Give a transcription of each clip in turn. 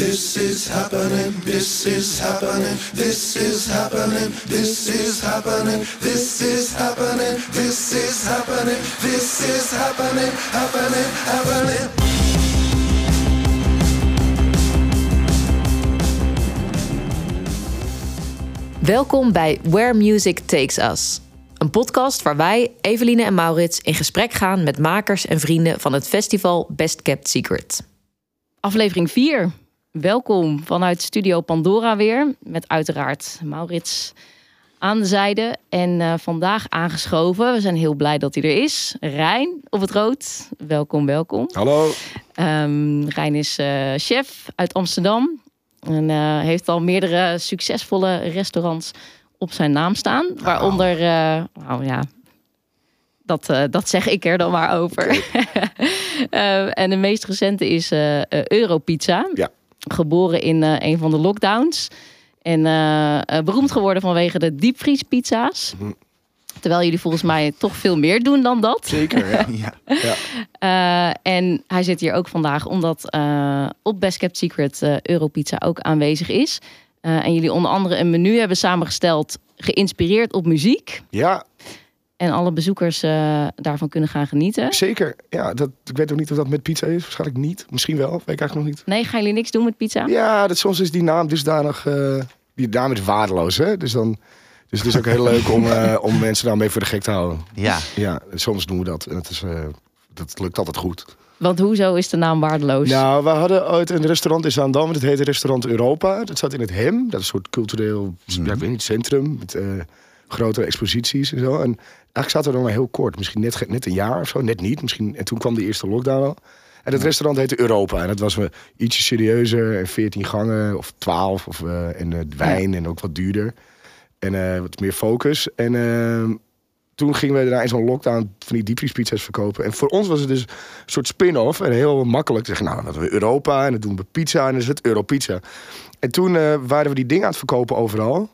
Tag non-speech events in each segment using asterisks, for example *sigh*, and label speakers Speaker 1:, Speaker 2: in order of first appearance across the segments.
Speaker 1: This is happening. This is happening. This is happening. This is happening. This is happening. This is happening. This is happening. Happening. Happening.
Speaker 2: Welkom bij Where Music Takes Us. Een podcast waar wij, Eveline en Maurits, in gesprek gaan met makers en vrienden van het festival Best Kept Secret.
Speaker 3: Aflevering 4. Welkom vanuit Studio Pandora weer. Met uiteraard Maurits aan de zijde. En eh, vandaag aangeschoven, we zijn heel blij dat hij er is. Rijn op het rood. Welkom, welkom.
Speaker 4: Hallo.
Speaker 3: Ehm, Rijn is eh, chef uit Amsterdam. En eh, heeft al meerdere succesvolle restaurants op zijn naam staan. Waaronder, nou ja, dat, dat zeg ik er dan maar over. *laughs* Eh, en de meest recente is Europizza.
Speaker 4: Ja.
Speaker 3: Geboren in eh, een van de lockdowns. En eh, eh, beroemd geworden vanwege de diepvriespizza's.
Speaker 4: Mhm.
Speaker 3: Terwijl jullie volgens mij toch veel meer doen dan dat.
Speaker 4: Zeker, ja. *laughs*
Speaker 5: Ja.
Speaker 4: ja.
Speaker 3: Eh, en hij zit hier ook vandaag omdat eh, op Best Kept Secret eh, Europizza ook aanwezig is. Eh, en jullie onder andere een menu hebben samengesteld geïnspireerd op muziek.
Speaker 4: Ja,
Speaker 3: En alle bezoekers eh, daarvan kunnen gaan genieten.
Speaker 4: zeker. Ja, dat, ik weet ook niet of dat met pizza is. Waarschijnlijk niet. Misschien wel. Weet ik eigenlijk nog niet.
Speaker 3: Nee, gaan jullie niks doen met pizza?
Speaker 4: Ja, dat, soms is die naam dusdanig... eh die naam is waardeloos, hè. Dus, dan, dus het is ook heel leuk om, eh, om mensen daarmee voor de gek te houden.
Speaker 5: Ja,
Speaker 4: Ja, soms doen we dat. En het is, eh, dat lukt altijd goed.
Speaker 3: Want hoezo is de naam waardeloos?
Speaker 4: Nou, we hadden ooit een restaurant in Zaandam. Dat heette Restaurant Europa. Dat zat in het HEM. Dat is een soort cultureel ja, ik weet niet, centrum. Met eh, grote exposities en zo. En eigenlijk zaten we er maar heel kort. Misschien net, net een jaar of zo. Net niet. Misschien, en toen kwam de eerste lockdown al. En het restaurant heette Europa. En dat was we ietsje serieuzer. En 14 gangen of 12. Of, eh, en eh, wijn en ook wat duurder. En eh, wat meer focus. En eh, toen gingen we daarna in zo'n lockdown van die diepvriespizza's verkopen. En voor ons was het dus een soort spin-off. En heel makkelijk zeggen, nou, dan we Europa. En dan doen we pizza. En dan is het Europizza. En toen eh, waren we die dingen aan het verkopen overal.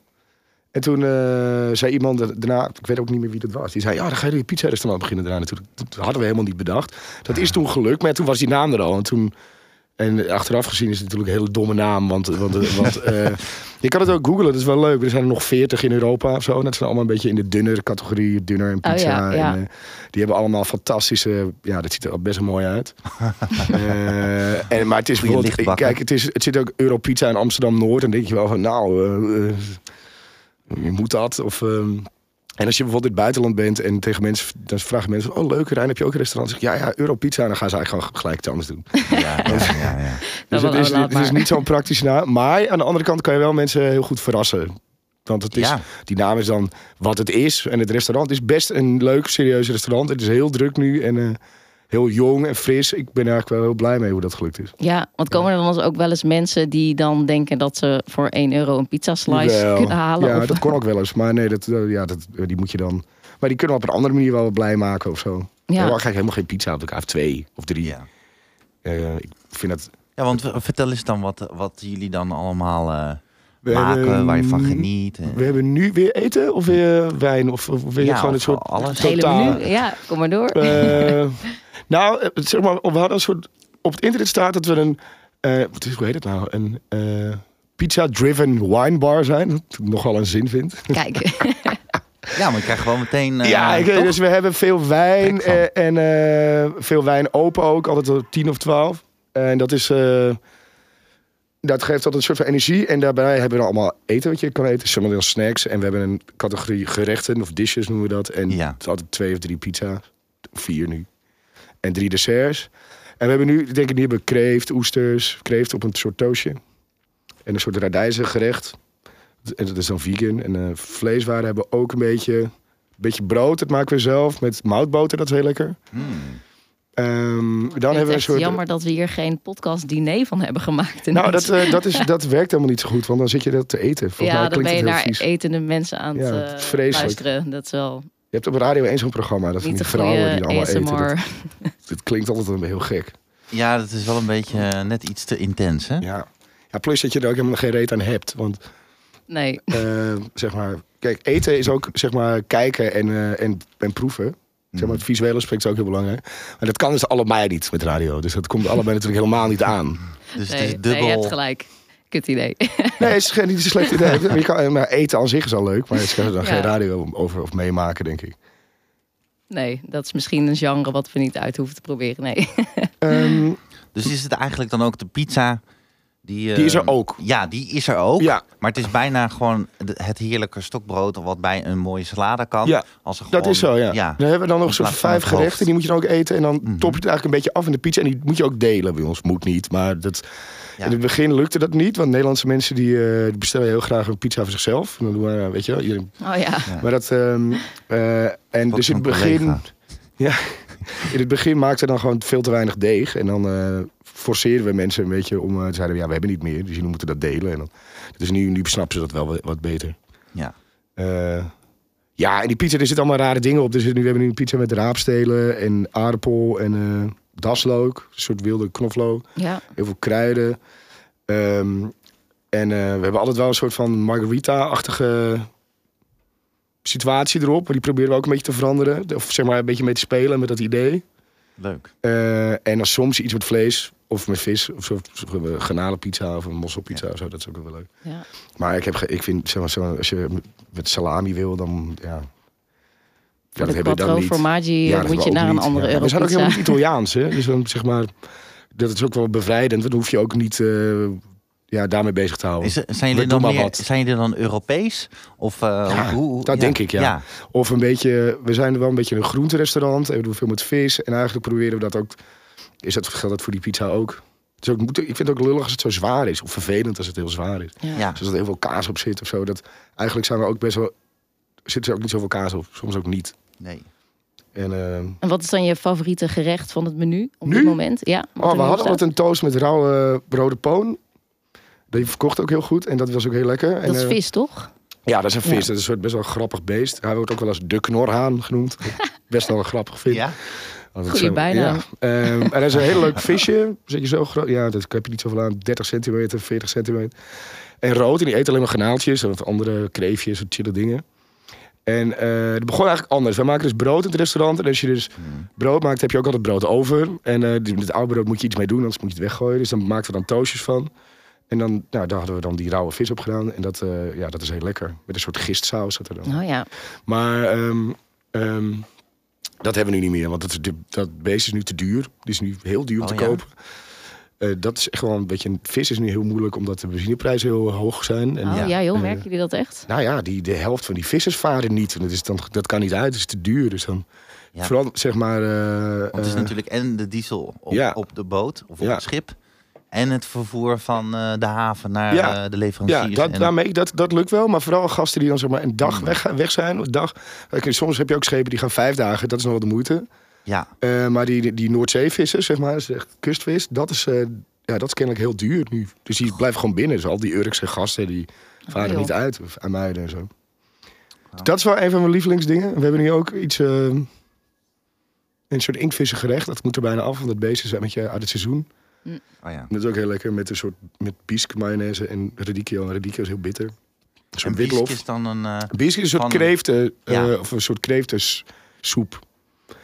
Speaker 4: En toen eh, zei iemand da- daarna, ik weet ook niet meer wie dat was. Die zei, ja, dan ga je een pizza-restaurant beginnen daarna natuurlijk. Dat hadden we helemaal niet bedacht. Dat is toen gelukt, maar toen was die naam er al. En toen... En achteraf gezien is het natuurlijk een hele domme naam. Want, want, want *laughs* eh, je kan het ook googlen, dat is wel leuk. Er zijn er nog veertig in Europa of zo. En dat zijn allemaal een beetje in de dunner categorie. Dunner en
Speaker 3: Oh
Speaker 4: pizza.
Speaker 3: ja, ja.
Speaker 4: En, eh, die hebben allemaal fantastische... Ja, dat ziet er al best wel mooi uit. *laughs* Eh, en, maar het is bijvoorbeeld... Kijk, het, is, het zit ook Europizza in Amsterdam-Noord. En dan denk je wel van, nou... je moet dat. Of, ehm, en als je bijvoorbeeld in het buitenland bent en tegen mensen, dan vragen mensen: Oh, leuk, Rijn, heb je ook een restaurant? Dan zeg ik, ja, ja, Europizza. En dan gaan ze eigenlijk gewoon gelijk iets anders doen.
Speaker 5: ja, ja, ja, ja. *laughs*
Speaker 4: Dus
Speaker 3: wel, *laughs*
Speaker 4: het is, het is niet zo'n praktisch naam. Maar aan de andere kant kan je wel mensen heel goed verrassen. Want het is,
Speaker 5: Ja.
Speaker 4: die naam is dan wat het is. En het restaurant is best een leuk, serieus restaurant. Het is heel druk nu en eh, heel jong en fris. Ik ben eigenlijk wel heel blij mee hoe dat gelukt is.
Speaker 3: Ja, want komen er dan ook wel eens mensen die dan denken dat ze voor 1 euro een pizza slice
Speaker 4: Wel.
Speaker 3: kunnen halen?
Speaker 4: Ja,
Speaker 3: of...
Speaker 4: dat kon ook wel eens. Maar nee, dat, eh, ja, dat, eh, die moet je dan... Maar die kunnen we op een andere manier wel blij maken of zo. Ja. Ik krijg helemaal geen pizza op elkaar. Of twee of drie.
Speaker 5: ja.
Speaker 4: Eh, ik vind dat...
Speaker 5: Ja, want vertel eens dan wat, wat jullie dan allemaal eh, maken,
Speaker 4: hebben,
Speaker 5: waar je van geniet. en-
Speaker 4: We hebben nu weer eten of weer wijn? Of, of weer
Speaker 5: Ja,
Speaker 4: gewoon een soort
Speaker 5: alles.
Speaker 4: Totaal-
Speaker 3: menu? Ja, kom maar door.
Speaker 4: Eh, nou, eh, zeg maar, we hadden een soort... Op het internet staat dat we een... eh, wat is, hoe heet het nou? Een eh, pizza-driven wine bar zijn. Wat ik nogal een zin vind.
Speaker 3: Kijk, *laughs*
Speaker 5: Ja, maar ik krijg gewoon meteen... eh,
Speaker 4: ja, ik, dus we hebben veel wijn eh, en eh, veel wijn open ook. Altijd tot tien of twaalf. En dat is... eh, dat geeft altijd een soort van energie. En daarbij hebben we allemaal eten wat je kan eten. Sommige snacks. En we hebben een categorie gerechten of dishes noemen we dat. En
Speaker 5: Ja.
Speaker 4: het is altijd twee of drie pizza's. Vier nu. En drie desserts. En we hebben nu, denk ik, die hebben kreeft, oesters, kreeft op een soort toastje. En een soort radijzengerecht. En dat is dan vegan. En eh, vleeswaren hebben we ook een beetje. Een beetje brood, dat maken we zelf. Met moutboter, dat is heel lekker.
Speaker 5: Hmm.
Speaker 4: Ehm, dan
Speaker 3: het
Speaker 4: hebben we een soort.
Speaker 3: jammer dat we hier geen podcast diner van hebben gemaakt.
Speaker 4: Nou, dat, eh, dat, is, dat werkt helemaal niet zo goed, want dan zit je dat te eten. Volgens
Speaker 3: ja,
Speaker 4: mij
Speaker 3: dan
Speaker 4: klinkt
Speaker 3: ben je naar
Speaker 4: vies.
Speaker 3: etende mensen aan het
Speaker 4: Ja,
Speaker 3: eh,
Speaker 4: vreselijk.
Speaker 3: luisteren. Dat is wel
Speaker 4: Je hebt op radio één zo'n programma, dat van
Speaker 3: niet
Speaker 4: die
Speaker 3: de
Speaker 4: vrouwen die allemaal eten. Dat, dat klinkt altijd een heel gek.
Speaker 5: Ja, dat is wel een beetje eh, net iets te intens, hè?
Speaker 4: Ja. ja, plus dat je er ook helemaal geen reet aan hebt. Want
Speaker 3: Nee,
Speaker 4: zeg maar, kijk, eten is ook zeg maar kijken en, eh, en, en proeven. Zeg maar, het visuele aspect is ook heel belangrijk. Maar dat kan dus allebei niet met radio. Dus dat komt allebei natuurlijk helemaal niet aan.
Speaker 5: Dus het
Speaker 3: Nee,
Speaker 5: is
Speaker 3: nee,
Speaker 5: dubbel.
Speaker 3: je hebt gelijk. Kut idee. *laughs*
Speaker 4: Nee, het is geen, niet een slecht idee. *laughs* Je kan, maar eten aan zich is al leuk. Maar je kan er dan
Speaker 3: Ja.
Speaker 4: geen radio over of meemaken, denk ik.
Speaker 3: Nee, dat is misschien een genre wat we niet uit hoeven te proberen. Nee.
Speaker 4: Ehm,
Speaker 5: Dus is het eigenlijk dan ook de pizza? Die,
Speaker 4: Die is er
Speaker 5: eh,
Speaker 4: ook.
Speaker 5: Ja, die is er ook.
Speaker 4: Ja.
Speaker 5: Maar het is bijna gewoon het heerlijke stokbrood wat bij een mooie salade kan.
Speaker 4: Ja,
Speaker 5: Als er
Speaker 4: dat
Speaker 5: gewoon-
Speaker 4: is zo, ja. Dan hebben we dan nog zo'n vijf gerechten. Die moet je dan ook eten. En dan
Speaker 5: Mhm.
Speaker 4: top je het eigenlijk een beetje af in de pizza. En die moet je ook delen bij ons. Moet niet. Maar dat,
Speaker 5: Ja.
Speaker 4: in het begin lukte dat niet. Want Nederlandse mensen die, eh, die bestellen heel graag een pizza voor zichzelf. En dan doen we, weet je wel, iedereen
Speaker 3: Oh ja.
Speaker 5: Ja.
Speaker 4: Maar dat. ehm, eh, en dus in het begin.
Speaker 5: collega. *laughs*
Speaker 4: Ja, in het begin maakte dan gewoon veel te weinig deeg. En dan eh forceerden we mensen een beetje om. eh, te zeiden we, ja, we hebben niet meer. Dus jullie moeten dat delen. En dan, dus nu, nu snappen ze dat wel wat, wat beter.
Speaker 5: Ja.
Speaker 4: Eh, ja, en die pizza, er zitten allemaal rare dingen op. Dus nu, we hebben nu een pizza met raapstelen en aardappel en eh daslook. Een soort wilde knoflook.
Speaker 3: Ja.
Speaker 4: Heel veel kruiden. Ehm, en eh, we hebben altijd wel een soort van margarita-achtige situatie erop. Maar die proberen we ook een beetje te veranderen. Of zeg maar een beetje mee te spelen met dat idee.
Speaker 5: Leuk.
Speaker 4: Eh, en dan soms iets met vlees of met vis. Of zo, garnalenpizza of een mosselpizza of zo. Dat is ook wel leuk.
Speaker 3: ja.
Speaker 4: Maar ik, heb ik vind, zeg maar, zo, als je met salami wil, dan ja... Ja,
Speaker 3: Voor de
Speaker 4: hebben we dan niet.
Speaker 3: formaggi
Speaker 4: Ja, dat
Speaker 3: moet je naar een
Speaker 4: niet.
Speaker 3: andere
Speaker 4: Ja. We zijn ook helemaal Italiaans, hè? Dus dan zeg maar, dat is ook wel bevrijdend. Want dan hoef je ook niet eh, ja, daarmee bezig te houden.
Speaker 5: Is, zijn,
Speaker 4: We
Speaker 5: jullie
Speaker 4: doen
Speaker 5: dan
Speaker 4: maar
Speaker 5: meer,
Speaker 4: wat.
Speaker 5: zijn jullie dan Europees? Of, eh,
Speaker 4: Ja,
Speaker 5: hoe, hoe-
Speaker 4: dat denk ik, ja. Of een beetje, we zijn wel een beetje een groenterestaurant. En we doen veel met vis. En eigenlijk proberen we dat ook. Is dat, geldt dat voor die pizza ook? Het is ook moet- ik vind het ook lullig als het zo zwaar is. Of vervelend als het heel zwaar is.
Speaker 3: Ja.
Speaker 5: Ja.
Speaker 4: Dus als er heel veel kaas op zit of zo. Dat, eigenlijk zijn we ook best wel. Zit er ook niet zoveel kaas op. Soms ook niet.
Speaker 5: Nee.
Speaker 4: En, eh,
Speaker 3: En wat is dan je favoriete gerecht van het menu op
Speaker 4: Nu?
Speaker 3: dit moment? Ja,
Speaker 4: Oh, we hadden altijd een toast met rauwe rode poon. Die verkocht ook heel goed en dat was ook heel lekker. en,
Speaker 3: Dat is
Speaker 4: eh,
Speaker 3: vis, toch?
Speaker 4: Ja, dat is een vis.
Speaker 3: Ja.
Speaker 4: Dat is een soort best wel een grappig beest. Hij wordt ook wel eens de knorhaan genoemd. *laughs* Best wel een grappig vind.
Speaker 5: Ja?
Speaker 3: Goeie bijnaam.
Speaker 4: Ja. Ehm, en dat is een heel leuk visje. Zit je zo groot? Ja, dat heb je niet zoveel aan. 30 centimeter, 40 centimeter. En rood. En die eet alleen maar garnaaltjes. En wat andere kreefjes, wat chille dingen. En eh het begon eigenlijk anders. Wij maken dus brood in het restaurant. En als je dus brood maakt, heb je ook altijd brood over. En eh met het oude brood moet je iets mee doen, anders moet je het weggooien. Dus dan maakten we dan toastjes van. En dan, nou, daar hadden we dan die rauwe vis op gedaan. En dat, eh, ja, dat is heel lekker. Met een soort gistsaus zat er dan.
Speaker 3: Oh ja.
Speaker 4: Maar ehm, ehm, dat hebben we nu niet meer. Want dat, dat beest is nu te duur. Die is nu heel duur om
Speaker 5: Oh,
Speaker 4: te
Speaker 5: ja?
Speaker 4: kopen. Eh, dat is echt gewoon een beetje... Vis is nu heel moeilijk omdat de benzineprijzen heel hoog zijn. En,
Speaker 3: Oh
Speaker 5: Ja.
Speaker 3: ja, joh,
Speaker 4: Eh,
Speaker 3: merken jullie dat echt?
Speaker 4: Nou ja, die, de helft van die vissers varen niet. En Dat, is dan, dat kan niet uit, het is te duur. Dus dan
Speaker 5: Ja.
Speaker 4: vooral zeg maar... eh,
Speaker 5: Want het is natuurlijk en de diesel op,
Speaker 4: ja.
Speaker 5: op de boot of op
Speaker 4: Ja.
Speaker 5: het schip. En het vervoer van eh, de haven naar
Speaker 4: Ja.
Speaker 5: eh, de
Speaker 4: Ja,
Speaker 5: leveranciers.
Speaker 4: dat,
Speaker 5: en,
Speaker 4: daarmee, dat, dat lukt wel. Maar vooral gasten die dan zeg maar een dag weg, weg zijn. Een dag. Soms heb je ook schepen die gaan vijf dagen. Dat is nog wel de moeite.
Speaker 5: ja,
Speaker 4: Eh, maar die, die Noordzeevissen, zeg maar, dat is echt kustvis. Dat is, ja, dat is kennelijk heel duur nu. Dus die blijven gewoon binnen. Dus al die Urkse gasten, die varen
Speaker 3: joh.
Speaker 4: niet uit. Of aan Muiden en zo. Dat is wel een van mijn lievelingsdingen. We hebben nu ook iets... een soort inktvissengerecht. Dat moet er bijna af, want het beest is een beetje uit het seizoen.
Speaker 5: Oh ja.
Speaker 4: Dat is ook heel lekker met een soort met bisk mayonaise en radicchio. En radicchio is heel bitter.
Speaker 5: Bisk
Speaker 4: witlof.
Speaker 5: is dan een...
Speaker 4: Bisk is een soort kreeften, eh, of een soort kreeftensoep.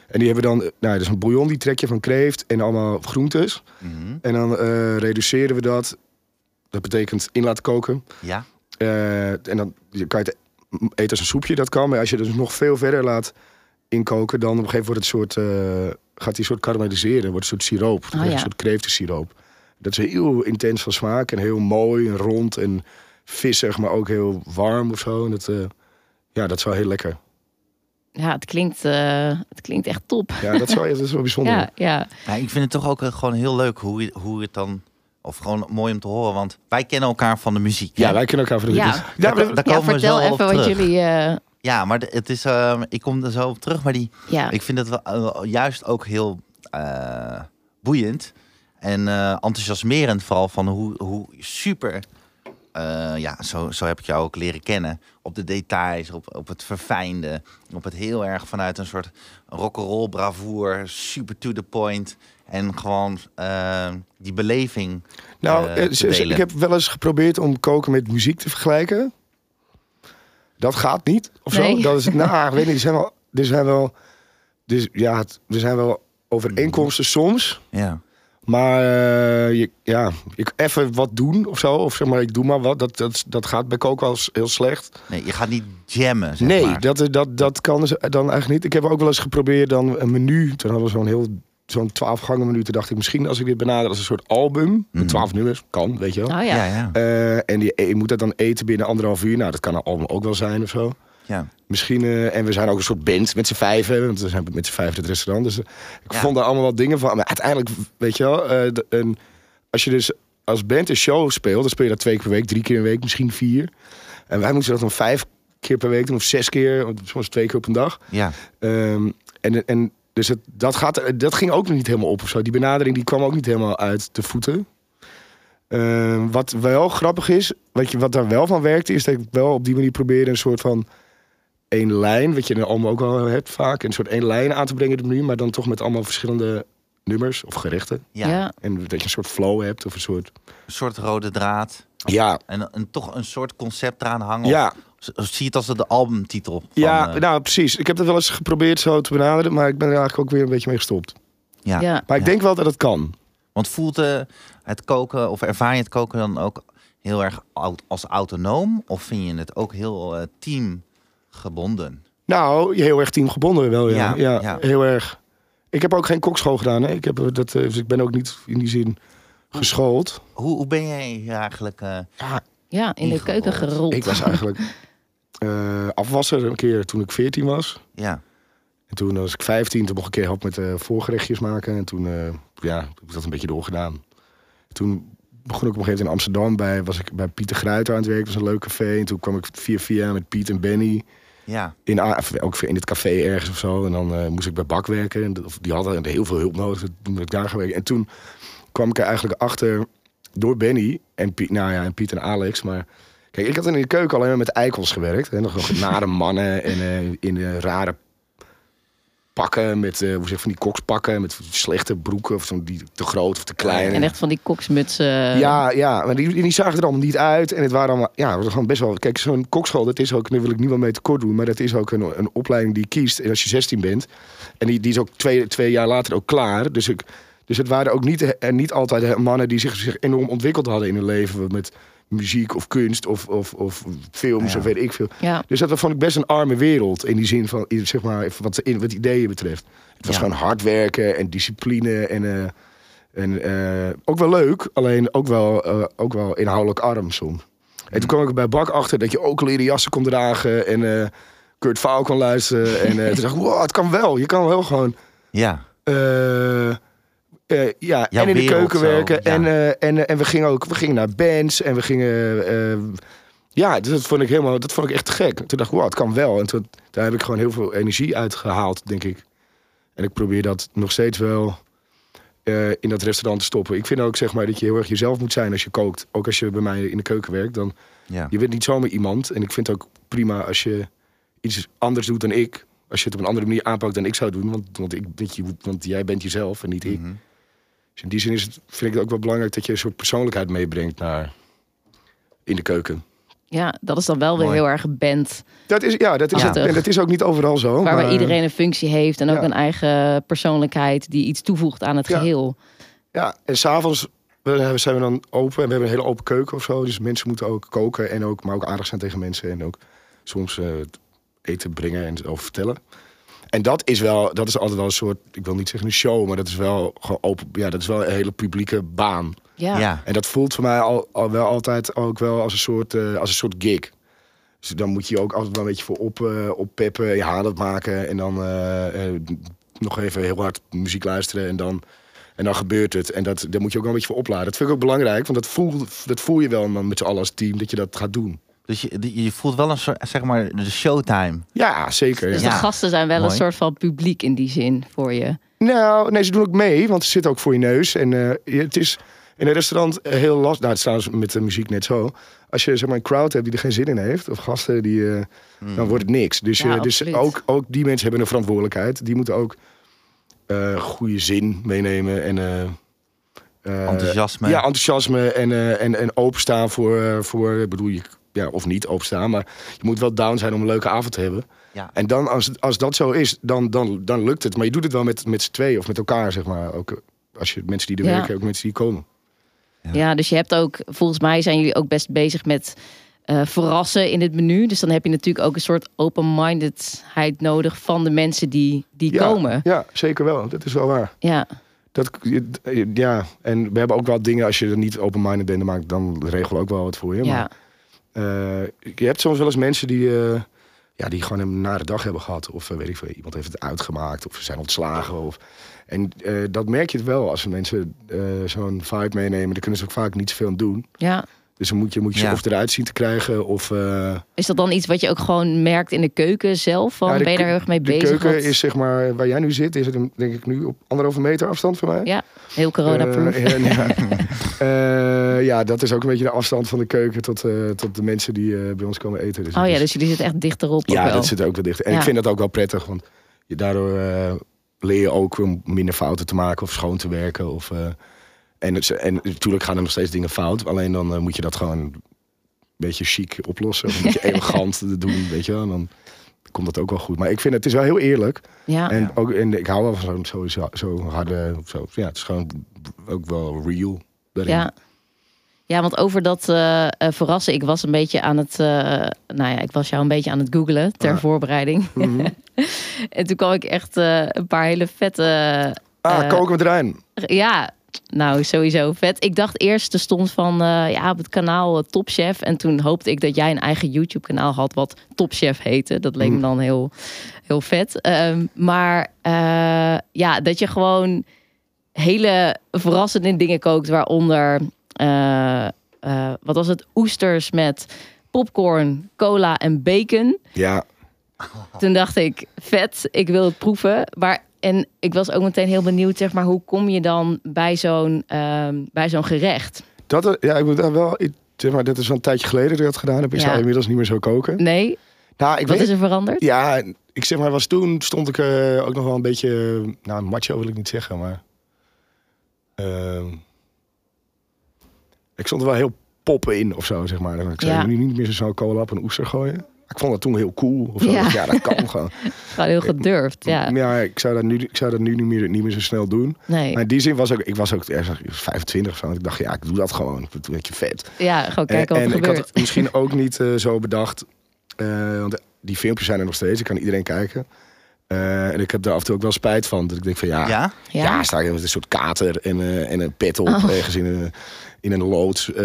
Speaker 4: En die hebben dan, eh, nou, dat is een bouillon die trek je van kreeft en allemaal groentes.
Speaker 5: mhm.
Speaker 4: En dan reduceren we dat. Dat betekent in laten koken.
Speaker 5: Ja,
Speaker 4: en dan kan je het eten als een soepje, dat kan. Maar als je het dus nog veel verder laat inkoken, dan op een gegeven moment wordt het soort, eh, gaat die een soort karamelliseren. Wordt een soort siroop.
Speaker 3: Ja.
Speaker 4: Een soort kreeftensiroop. Dat is heel intens van smaak en heel mooi en rond. En vis zeg maar ook heel warm of zo. En dat, eh, ja, dat is wel heel lekker.
Speaker 3: Ja, het klinkt, eh, het klinkt echt top.
Speaker 4: Ja, dat is wel, dat is wel bijzonder. *laughs*
Speaker 3: Ja, ja.
Speaker 5: Ja, ik vind het toch ook gewoon heel leuk hoe, hoe het dan... Of gewoon mooi om te horen, want wij kennen elkaar van de muziek.
Speaker 4: Ja,
Speaker 5: hè?
Speaker 4: wij kunnen elkaar van de
Speaker 3: Ja.
Speaker 4: ja,
Speaker 5: Daar,
Speaker 4: maar-
Speaker 5: daar
Speaker 3: ja
Speaker 5: komen we
Speaker 3: vertel
Speaker 5: zo wel
Speaker 3: even
Speaker 5: op
Speaker 3: wat
Speaker 5: terug.
Speaker 3: jullie... eh,
Speaker 5: Ja, maar het is, eh, ik kom er zo op terug, maar die,
Speaker 3: ja.
Speaker 5: ik vind het wel, eh, juist ook heel eh, boeiend en eh, enthousiasmerend vooral van hoe, hoe super, eh, ja, zo, zo heb ik jou ook leren kennen. Op de details, op, op het verfijnde, op het heel erg vanuit een soort rock'n'roll bravoer, super to the point. En gewoon die beleving.
Speaker 4: Nou, ik heb wel eens geprobeerd om koken met muziek te vergelijken. Dat gaat niet, of
Speaker 3: Nee.
Speaker 4: zo. Dat is, *laughs* nou, ik weet niet, er zijn wel... Er zijn wel dus ja, het- er zijn wel overeenkomsten soms.
Speaker 5: Ja.
Speaker 4: Maar eh, je, ja, ik even wat doen of zo. Of zeg maar, ik doe maar wat. Dat, dat, dat gaat bij koken wel heel slecht.
Speaker 5: Nee, je gaat niet jammen, zeg
Speaker 4: nee,
Speaker 5: maar.
Speaker 4: dat, dat, dat kan dan eigenlijk niet. Ik heb ook wel eens geprobeerd dan een menu. Toen hadden we zo'n heel zo'n 12 gangen menu. Toen dacht ik misschien als ik dit benader als een soort album. Met 12 nummers. Kan, weet je wel.
Speaker 3: Nou ja.
Speaker 5: Ja, ja.
Speaker 4: Eh, en die, je moet dat dan eten binnen anderhalf uur. Nou, dat kan een album ook wel zijn of zo.
Speaker 5: ja.
Speaker 4: Misschien, eh, en we zijn ook een soort band met z'n vijven. Want we zijn met z'n vijven het restaurant. Dus eh, ik
Speaker 5: Ja.
Speaker 4: vond daar allemaal wat dingen van. Maar uiteindelijk, weet je wel, eh, de- een, als je dus als band een show speelt, dan speel je dat twee keer per week, drie keer een week, misschien vier. En wij moeten dat dan vijf keer per week doen, of zes keer, of soms twee keer op een dag.
Speaker 5: ja.
Speaker 4: Ehm, en, en dus het, dat, gaat, dat ging ook nog niet helemaal op of zo. Die benadering die kwam ook niet helemaal uit de voeten. Ehm, wat wel grappig is, wat, je, wat daar wel van werkte, is dat ik wel op die manier probeerde een soort van één lijn, wat je in allemaal ook wel hebt vaak, een soort één lijn aan te brengen in het menu, maar dan toch met allemaal verschillende nummers of gerechten.
Speaker 5: Ja.
Speaker 3: Ja.
Speaker 4: En dat je een soort flow hebt of een soort...
Speaker 5: Een soort rode draad.
Speaker 4: Ja,
Speaker 5: En, en toch een soort concept eraan hangen.
Speaker 4: ja,
Speaker 5: of zie je het als de albumtitel? Van,
Speaker 4: ja
Speaker 5: eh,
Speaker 4: nou precies. Ik heb het wel eens geprobeerd zo te benaderen, maar ik ben er eigenlijk ook weer een beetje mee gestopt.
Speaker 5: ja.
Speaker 3: Ja.
Speaker 4: Maar ik
Speaker 5: Ja.
Speaker 4: denk wel dat het kan.
Speaker 5: Want voelt eh, het koken, of ervaar je het koken dan ook heel erg als autonoom? Of vind je het ook heel eh, teamgebonden?
Speaker 4: Nou, heel erg teamgebonden wel, ja.
Speaker 5: Ja,
Speaker 4: Ja,
Speaker 5: ja.
Speaker 4: heel erg. Ik heb ook geen kokschool gedaan, hè. Ik, heb dat, eh, dus ik ben ook niet in die zin geschoold.
Speaker 5: Hoe, hoe ben jij eigenlijk... eh,
Speaker 4: Ja,
Speaker 3: Ja, in de keuken gerold.
Speaker 4: ik was eigenlijk eh, afwasser een keer toen ik 14 was.
Speaker 5: ja,
Speaker 4: En toen was ik 15, toen mocht ik een keer helpen met eh, voorgerechtjes maken. En toen eh, ja, heb ik dat een beetje doorgedaan. Toen begon ik op een gegeven moment in Amsterdam bij, was ik bij Pieter Gruiter aan het werk. Dat was een leuk café. En toen kwam ik via via met Piet en Benny.
Speaker 5: ja,
Speaker 4: in, ook in het café ergens of zo. En dan moest ik bij Bak werken. En die hadden heel veel hulp nodig. Toen ben ik daar gewerkt. En toen kwam ik er eigenlijk achter door Benny en Piet, nou ja, en Piet en Alex. Maar kijk, ik had in de keuken alleen maar met eikels gewerkt. En nog nare mannen en eh, in rare pakken met, eh hoe zeg van die kokspakken met slechte broeken of zo'n die te groot of te klein.
Speaker 3: En echt van die koksmutsen.
Speaker 4: Ja, ja, maar die, die zagen er allemaal niet uit. En het waren allemaal, ja, het was gewoon best wel. Kijk, zo'n kokschool, dat is ook, nu wil ik niemand mee tekort doen, maar dat is ook een, een opleiding die je kiest. En als je 16 bent, en die, die is ook twee, twee jaar later ook klaar. Dus, ik, dus het waren ook niet, en niet altijd mannen die zich, zich enorm ontwikkeld hadden in hun leven met muziek of kunst of, of, of films
Speaker 5: Ja.
Speaker 4: of weet ik veel.
Speaker 3: Ja.
Speaker 4: Dus dat vond ik best een arme wereld in die zin van, in- zeg maar, wat, in, wat ideeën betreft. Het was
Speaker 5: Ja.
Speaker 4: gewoon hard werken en discipline en, eh, en eh, ook wel leuk, alleen ook wel, eh, ook wel inhoudelijk arm soms. En toen kwam ik bij Bak achter dat je ook leren jassen kon dragen en eh, Kurt Vaal kon luisteren. En eh, toen dacht ik, wow, het kan wel. Je kan wel gewoon
Speaker 5: ja,
Speaker 4: eh, ja,
Speaker 5: Jouw
Speaker 4: en in de keuken
Speaker 5: zo,
Speaker 4: werken.
Speaker 5: ja.
Speaker 4: En, eh, en, en we gingen ook we gingen naar bands en we gingen. eh, ja, dus dat vond ik helemaal, dat vond ik echt gek. Toen dacht ik, wow, het kan wel. En toen, daar heb ik gewoon heel veel energie uit gehaald, denk ik. En ik probeer dat nog steeds wel in dat restaurant te stoppen. Ik vind ook zeg maar dat je heel erg jezelf moet zijn als je kookt. Ook als je bij mij in de keuken werkt, dan
Speaker 5: ja.
Speaker 4: je bent niet zomaar iemand. En ik vind het ook prima als je iets anders doet dan ik. Als je het op een andere manier aanpakt dan ik zou doen. Want, want, ik, je, want jij bent jezelf en niet ik.
Speaker 5: Mhm.
Speaker 4: Dus in die zin is het, vind ik het ook wel belangrijk dat je een soort persoonlijkheid meebrengt naar in de keuken.
Speaker 3: ja, dat is dan wel weer
Speaker 5: Mooi.
Speaker 3: heel erg band.
Speaker 4: Dat is, ja, dat is,
Speaker 3: Ja.
Speaker 4: het. en dat is ook niet overal zo.
Speaker 3: Waarbij
Speaker 4: maar-
Speaker 3: iedereen een functie heeft en ook
Speaker 4: ja.
Speaker 3: een eigen persoonlijkheid die iets toevoegt aan het
Speaker 4: Ja.
Speaker 3: geheel.
Speaker 4: Ja, en s'avonds zijn we dan open en we hebben een hele open keuken of zo. Dus mensen moeten ook koken en ook, maar ook aardig zijn tegen mensen. En ook soms eh, eten brengen en over vertellen. En dat is wel, dat is altijd wel een soort, ik wil niet zeggen een show, maar dat is wel gewoon open. Ja, dat is wel een hele publieke baan.
Speaker 3: Ja.
Speaker 5: ja.
Speaker 4: En dat voelt voor mij al, al wel altijd ook wel als een soort, eh, als een soort gig. Dus dan moet je je ook altijd wel een beetje voor op, eh oppeppen, je haar maken en dan eh, eh, nog even heel hard muziek luisteren en dan, en dan gebeurt het. En dat, daar moet je ook wel een beetje voor opladen. Dat vind ik ook belangrijk, want dat voel, dat voel je wel met z'n allen als team dat je dat gaat doen.
Speaker 5: Dus je, je voelt wel een soort, zeg maar, de showtime.
Speaker 4: Ja, zeker.
Speaker 3: Dus
Speaker 4: ja.
Speaker 3: de gasten zijn wel
Speaker 5: Mooi.
Speaker 3: een soort van publiek in die zin voor je.
Speaker 4: Nou, nee, ze doen ook mee, want ze zitten ook voor je neus. En eh, het is in een restaurant heel lastig. Nou, het is trouwens met de muziek net zo. Als je zeg maar een crowd hebt die er geen zin in heeft, of gasten die, eh, dan wordt het niks. Dus,
Speaker 3: Ja,
Speaker 4: dus ook, ook die mensen hebben een verantwoordelijkheid. Die moeten ook eh, goede zin meenemen en eh, eh,
Speaker 5: Enthousiasme.
Speaker 4: Ja, enthousiasme en, eh, en, en openstaan voor, eh, voor ik bedoel, je ja, of niet openstaan. Maar je moet wel down zijn om een leuke avond te hebben.
Speaker 5: Ja.
Speaker 4: En dan, als, als dat zo is, dan, dan, dan lukt het. Maar je doet het wel met, met z'n tweeën of met elkaar, zeg maar. Ook eh, als je mensen die er
Speaker 3: Ja.
Speaker 4: werken, ook mensen die komen.
Speaker 3: Ja, dus je hebt ook, volgens mij zijn jullie ook best bezig met eh, verrassen in het menu. Dus dan heb je natuurlijk ook een soort open-mindedheid nodig van de mensen die, die
Speaker 4: Ja,
Speaker 3: komen.
Speaker 4: Ja, zeker wel. Dat is wel waar.
Speaker 3: Ja,
Speaker 4: Dat, ja, en we hebben ook wel dingen, als je er niet open-minded bent, dan maakt- dan regelen we ook wel wat voor je.
Speaker 3: ja.
Speaker 4: Maar, eh, je hebt soms wel eens mensen die, eh, ja, die gewoon een nare dag hebben gehad. Of eh, weet ik veel, iemand heeft het uitgemaakt. Of ze zijn ontslagen. Of, en eh, dat merk je het wel als mensen eh, zo'n vibe meenemen. Daar kunnen ze ook vaak niet zoveel doen.
Speaker 3: ja.
Speaker 4: Dus dan moet je, moet je ze of eruit zien te krijgen. Of, eh,
Speaker 3: Is dat dan iets wat je ook gewoon merkt in de keuken zelf? Van,
Speaker 4: Ja, de
Speaker 3: ben je daar heel erg mee
Speaker 4: de
Speaker 3: bezig?
Speaker 4: keuken
Speaker 3: Wat-
Speaker 4: is zeg maar, waar jij nu zit, is het een- denk ik nu op anderhalve meter afstand van mij.
Speaker 3: Ja, heel corona-proof.
Speaker 4: Eh, en ja. *laughs* Eh, ja, dat is ook een beetje de afstand van de keuken tot, eh, tot de mensen die eh, bij ons komen eten. Dus
Speaker 3: oh ja,
Speaker 4: is-
Speaker 3: dus jullie zitten echt dichterop.
Speaker 4: ja, dat zit ook wel dicht. En
Speaker 3: Ja.
Speaker 4: ik vind dat ook wel prettig, want je, daardoor eh, leer je ook om minder fouten te maken of schoon te werken. Of, eh, en, het, en natuurlijk gaan er nog steeds dingen fout, alleen dan eh, moet je dat gewoon een beetje chic oplossen. Of een beetje *laughs* elegant doen, weet je wel. En dan komt dat ook wel goed. Maar ik vind het, het is wel heel eerlijk.
Speaker 3: Ja,
Speaker 4: En, ook, en ik hou wel van zo'n sowieso zo harde... Zo, ja, het is gewoon ook wel real. daarin.
Speaker 3: ja. Ja, want over dat eh, eh, verrassen, ik was een beetje aan het, nou ja, ik was jou een beetje aan het googlen ter
Speaker 4: Ah.
Speaker 3: voorbereiding.
Speaker 4: Mhm. *laughs*
Speaker 3: en toen kwam ik echt een paar hele vette,
Speaker 4: Ah, koken met Rijn.
Speaker 3: ja, nou sowieso vet. Ik dacht eerst, er stond van, eh, ja, op het kanaal eh, Top Chef. En toen hoopte ik dat jij een eigen YouTube kanaal had wat Top Chef heette. Dat leek me
Speaker 4: Mhm.
Speaker 3: dan heel, heel vet. Ehm, maar eh, ja, dat je gewoon hele verrassende dingen kookt, waaronder, wat was het, oesters met popcorn, cola en bacon.
Speaker 4: Ja,
Speaker 3: Toen dacht ik, vet, ik wil het proeven. Maar, en ik was ook meteen heel benieuwd, zeg maar, hoe kom je dan bij zo'n ehm, bij zo'n gerecht?
Speaker 4: dat, eh, ja, ik moet daar wel... Zeg maar, dat is wel een tijdje geleden dat ik dat gedaan heb. Ik
Speaker 3: Ja.
Speaker 4: zou inmiddels niet meer zo koken.
Speaker 3: Nee,
Speaker 4: Nou, ik
Speaker 3: wat
Speaker 4: weet,
Speaker 3: is er veranderd?
Speaker 4: Ja, ik zeg maar, was toen stond ik eh, ook nog wel een beetje... Nou, macho wil ik niet zeggen, maar... ehm, ik stond er wel heel poppen in of zo, zeg maar. Ik zou
Speaker 3: Ja.
Speaker 4: nu niet meer zo snel cola op een oester gooien. Ik vond dat toen heel cool. Of zo.
Speaker 3: Ja.
Speaker 4: Ja. dat kan *laughs* gewoon.
Speaker 3: Gewoon heel gedurfd, ja.
Speaker 4: Ja, ik zou dat nu, ik zou dat nu niet meer, niet meer zo snel doen.
Speaker 3: Nee,
Speaker 4: Maar in die zin was ook, ik was ook ergens 25 of zo. en Ik dacht, ja, ik doe dat gewoon. Dat een beetje vet.
Speaker 3: ja, gewoon kijken wat
Speaker 4: en
Speaker 3: er
Speaker 4: ik had misschien ook *laughs* niet eh, zo bedacht. eh, want die filmpjes zijn er nog steeds. Ik kan iedereen kijken. Eh, en ik heb daar af en toe ook wel spijt van. Dat ik denk van ja, ja,
Speaker 5: Ja?
Speaker 3: Ja,
Speaker 4: sta ik met een soort kater en, eh, en een pet op.
Speaker 3: Oh.
Speaker 4: Een, in een loods. eh,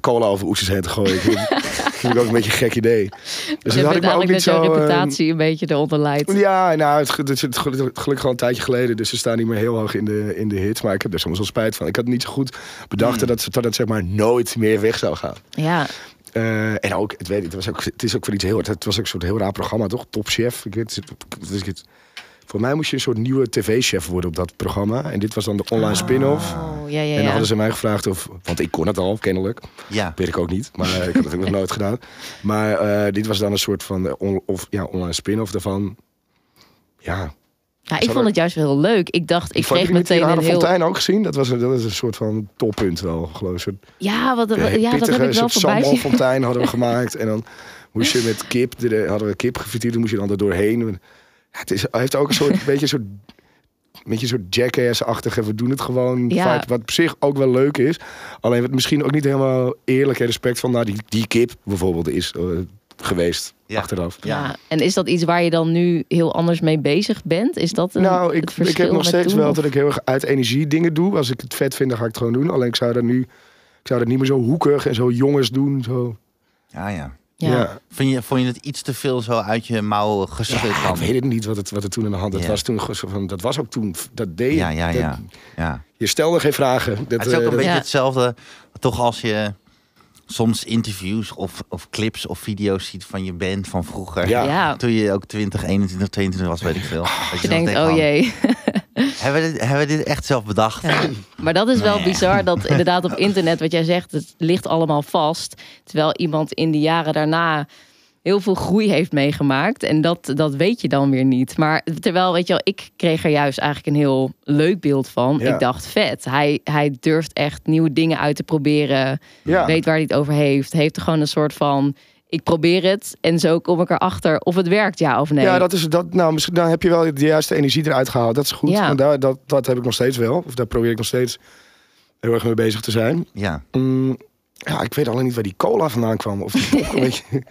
Speaker 4: cola over oesters heen te gooien. Vind, *laughs* ik ook een beetje een gek idee. Dus dat had ik me ook niet zo... eh,
Speaker 3: reputatie een beetje eronder leidt.
Speaker 4: ja, nou, het, het is gelukkig al een tijdje geleden, dus ze staan niet meer heel hoog in de, in de hits. Maar ik heb er soms wel spijt van. Ik had niet zo goed bedacht
Speaker 5: Hmm.
Speaker 4: dat, het, dat het zeg maar nooit meer weg zou gaan.
Speaker 3: Ja,
Speaker 4: Eh, en ook, het, weet ik, het, was ook, het is ook voor iets heel, het was ook een soort heel raar programma, toch? Top Chef. Ik weet, ik het, voor mij moest je een soort nieuwe tv-chef worden op dat programma. En dit was dan de online spin-off.
Speaker 3: oh, ja, ja,
Speaker 4: En dan
Speaker 3: ja.
Speaker 4: hadden ze mij gevraagd of, want ik kon het al, kennelijk.
Speaker 5: Ja.
Speaker 4: Weet ik ook niet, maar ik had het ook nog nooit gedaan. Maar eh, dit was dan een soort van eh, on- of, ja, online spin-off daarvan. Ja,
Speaker 3: Ja, ik vond
Speaker 4: er-
Speaker 3: het juist wel heel leuk. Ik dacht, ik kreeg meteen een
Speaker 4: Tirana
Speaker 3: heel...
Speaker 4: Fontein ook gezien? Dat was een, dat is een soort van toppunt wel, geloof ik. Soort,
Speaker 3: Ja, wat,
Speaker 4: eh,
Speaker 3: ja, dat heb ik wel voorbij zien.
Speaker 4: sambalfontein hadden we *laughs* gemaakt. En dan moest je met kip, hadden we kip gefrituurd, dan moest je dan er doorheen. Ja, het is, heeft ook een soort, *laughs* beetje een soort, beetje soort jackass-achtige, we doen het gewoon,
Speaker 3: Ja.
Speaker 4: vibe, wat op zich ook wel leuk is. Alleen wat misschien ook niet helemaal eerlijk en respect van, nou die, die kip bijvoorbeeld is eh, geweest
Speaker 5: Ja.
Speaker 4: achteraf.
Speaker 3: Ja. En is dat iets waar je dan nu heel anders mee bezig bent? Is dat een,
Speaker 4: nou, ik,
Speaker 3: het
Speaker 4: ik heb nog steeds
Speaker 3: toen,
Speaker 4: wel
Speaker 3: of-
Speaker 4: dat ik heel erg uit energie dingen doe. Als ik het vet vind, dan ga ik het gewoon doen. Alleen ik zou dat nu, ik zou dat niet meer zo hoekig en zo jongens doen. Zo.
Speaker 5: Ja, ja.
Speaker 3: Ja.
Speaker 5: Vond je, vond je het iets te veel zo uit je mouw geschud
Speaker 4: Ja,
Speaker 5: dan?
Speaker 4: ik weet het niet wat, het, wat er toen in de hand.
Speaker 5: Ja.
Speaker 4: was toen dat was ook toen. Dat deed je.
Speaker 5: Ja, ja,
Speaker 4: Dat-
Speaker 5: ja. ja.
Speaker 4: je stelde geen vragen. Dat,
Speaker 5: het is ook
Speaker 4: eh,
Speaker 5: een
Speaker 4: dat-
Speaker 5: beetje
Speaker 3: Ja.
Speaker 5: hetzelfde, toch als je soms interviews of, of clips of video's ziet van je band van vroeger.
Speaker 4: Ja.
Speaker 3: Ja.
Speaker 5: Toen je ook 20, 21, 22 was, weet ik veel. Dat
Speaker 3: Je
Speaker 5: dan
Speaker 3: denkt, oh jee. *laughs*
Speaker 5: Hebben we, dit, hebben we dit echt zelf bedacht?
Speaker 3: Ja. Maar dat is wel
Speaker 5: Nee.
Speaker 3: bizar dat *laughs* inderdaad op internet, wat jij zegt, het ligt allemaal vast. Terwijl iemand in de jaren daarna heel veel groei heeft meegemaakt. En dat, dat weet je dan weer niet. Maar terwijl, weet je wel, ik kreeg er juist eigenlijk een heel leuk beeld van.
Speaker 4: Ja.
Speaker 3: Ik dacht, vet. Hij, hij durft echt nieuwe dingen uit te proberen.
Speaker 4: Ja.
Speaker 3: Weet waar hij het over heeft. Heeft er gewoon een soort van, ik probeer het. En zo kom ik erachter of het werkt, ja of nee.
Speaker 4: Ja, dat is dat. Nou, misschien dan heb je wel de juiste energie eruit gehaald. Dat is goed.
Speaker 3: Ja.
Speaker 4: Want daar, dat, dat heb ik nog steeds wel. Of daar probeer ik nog steeds heel erg mee bezig te zijn.
Speaker 5: Ja.
Speaker 4: Mm, ja, ik weet alleen niet waar die cola vandaan kwam. Of die beetje. *laughs*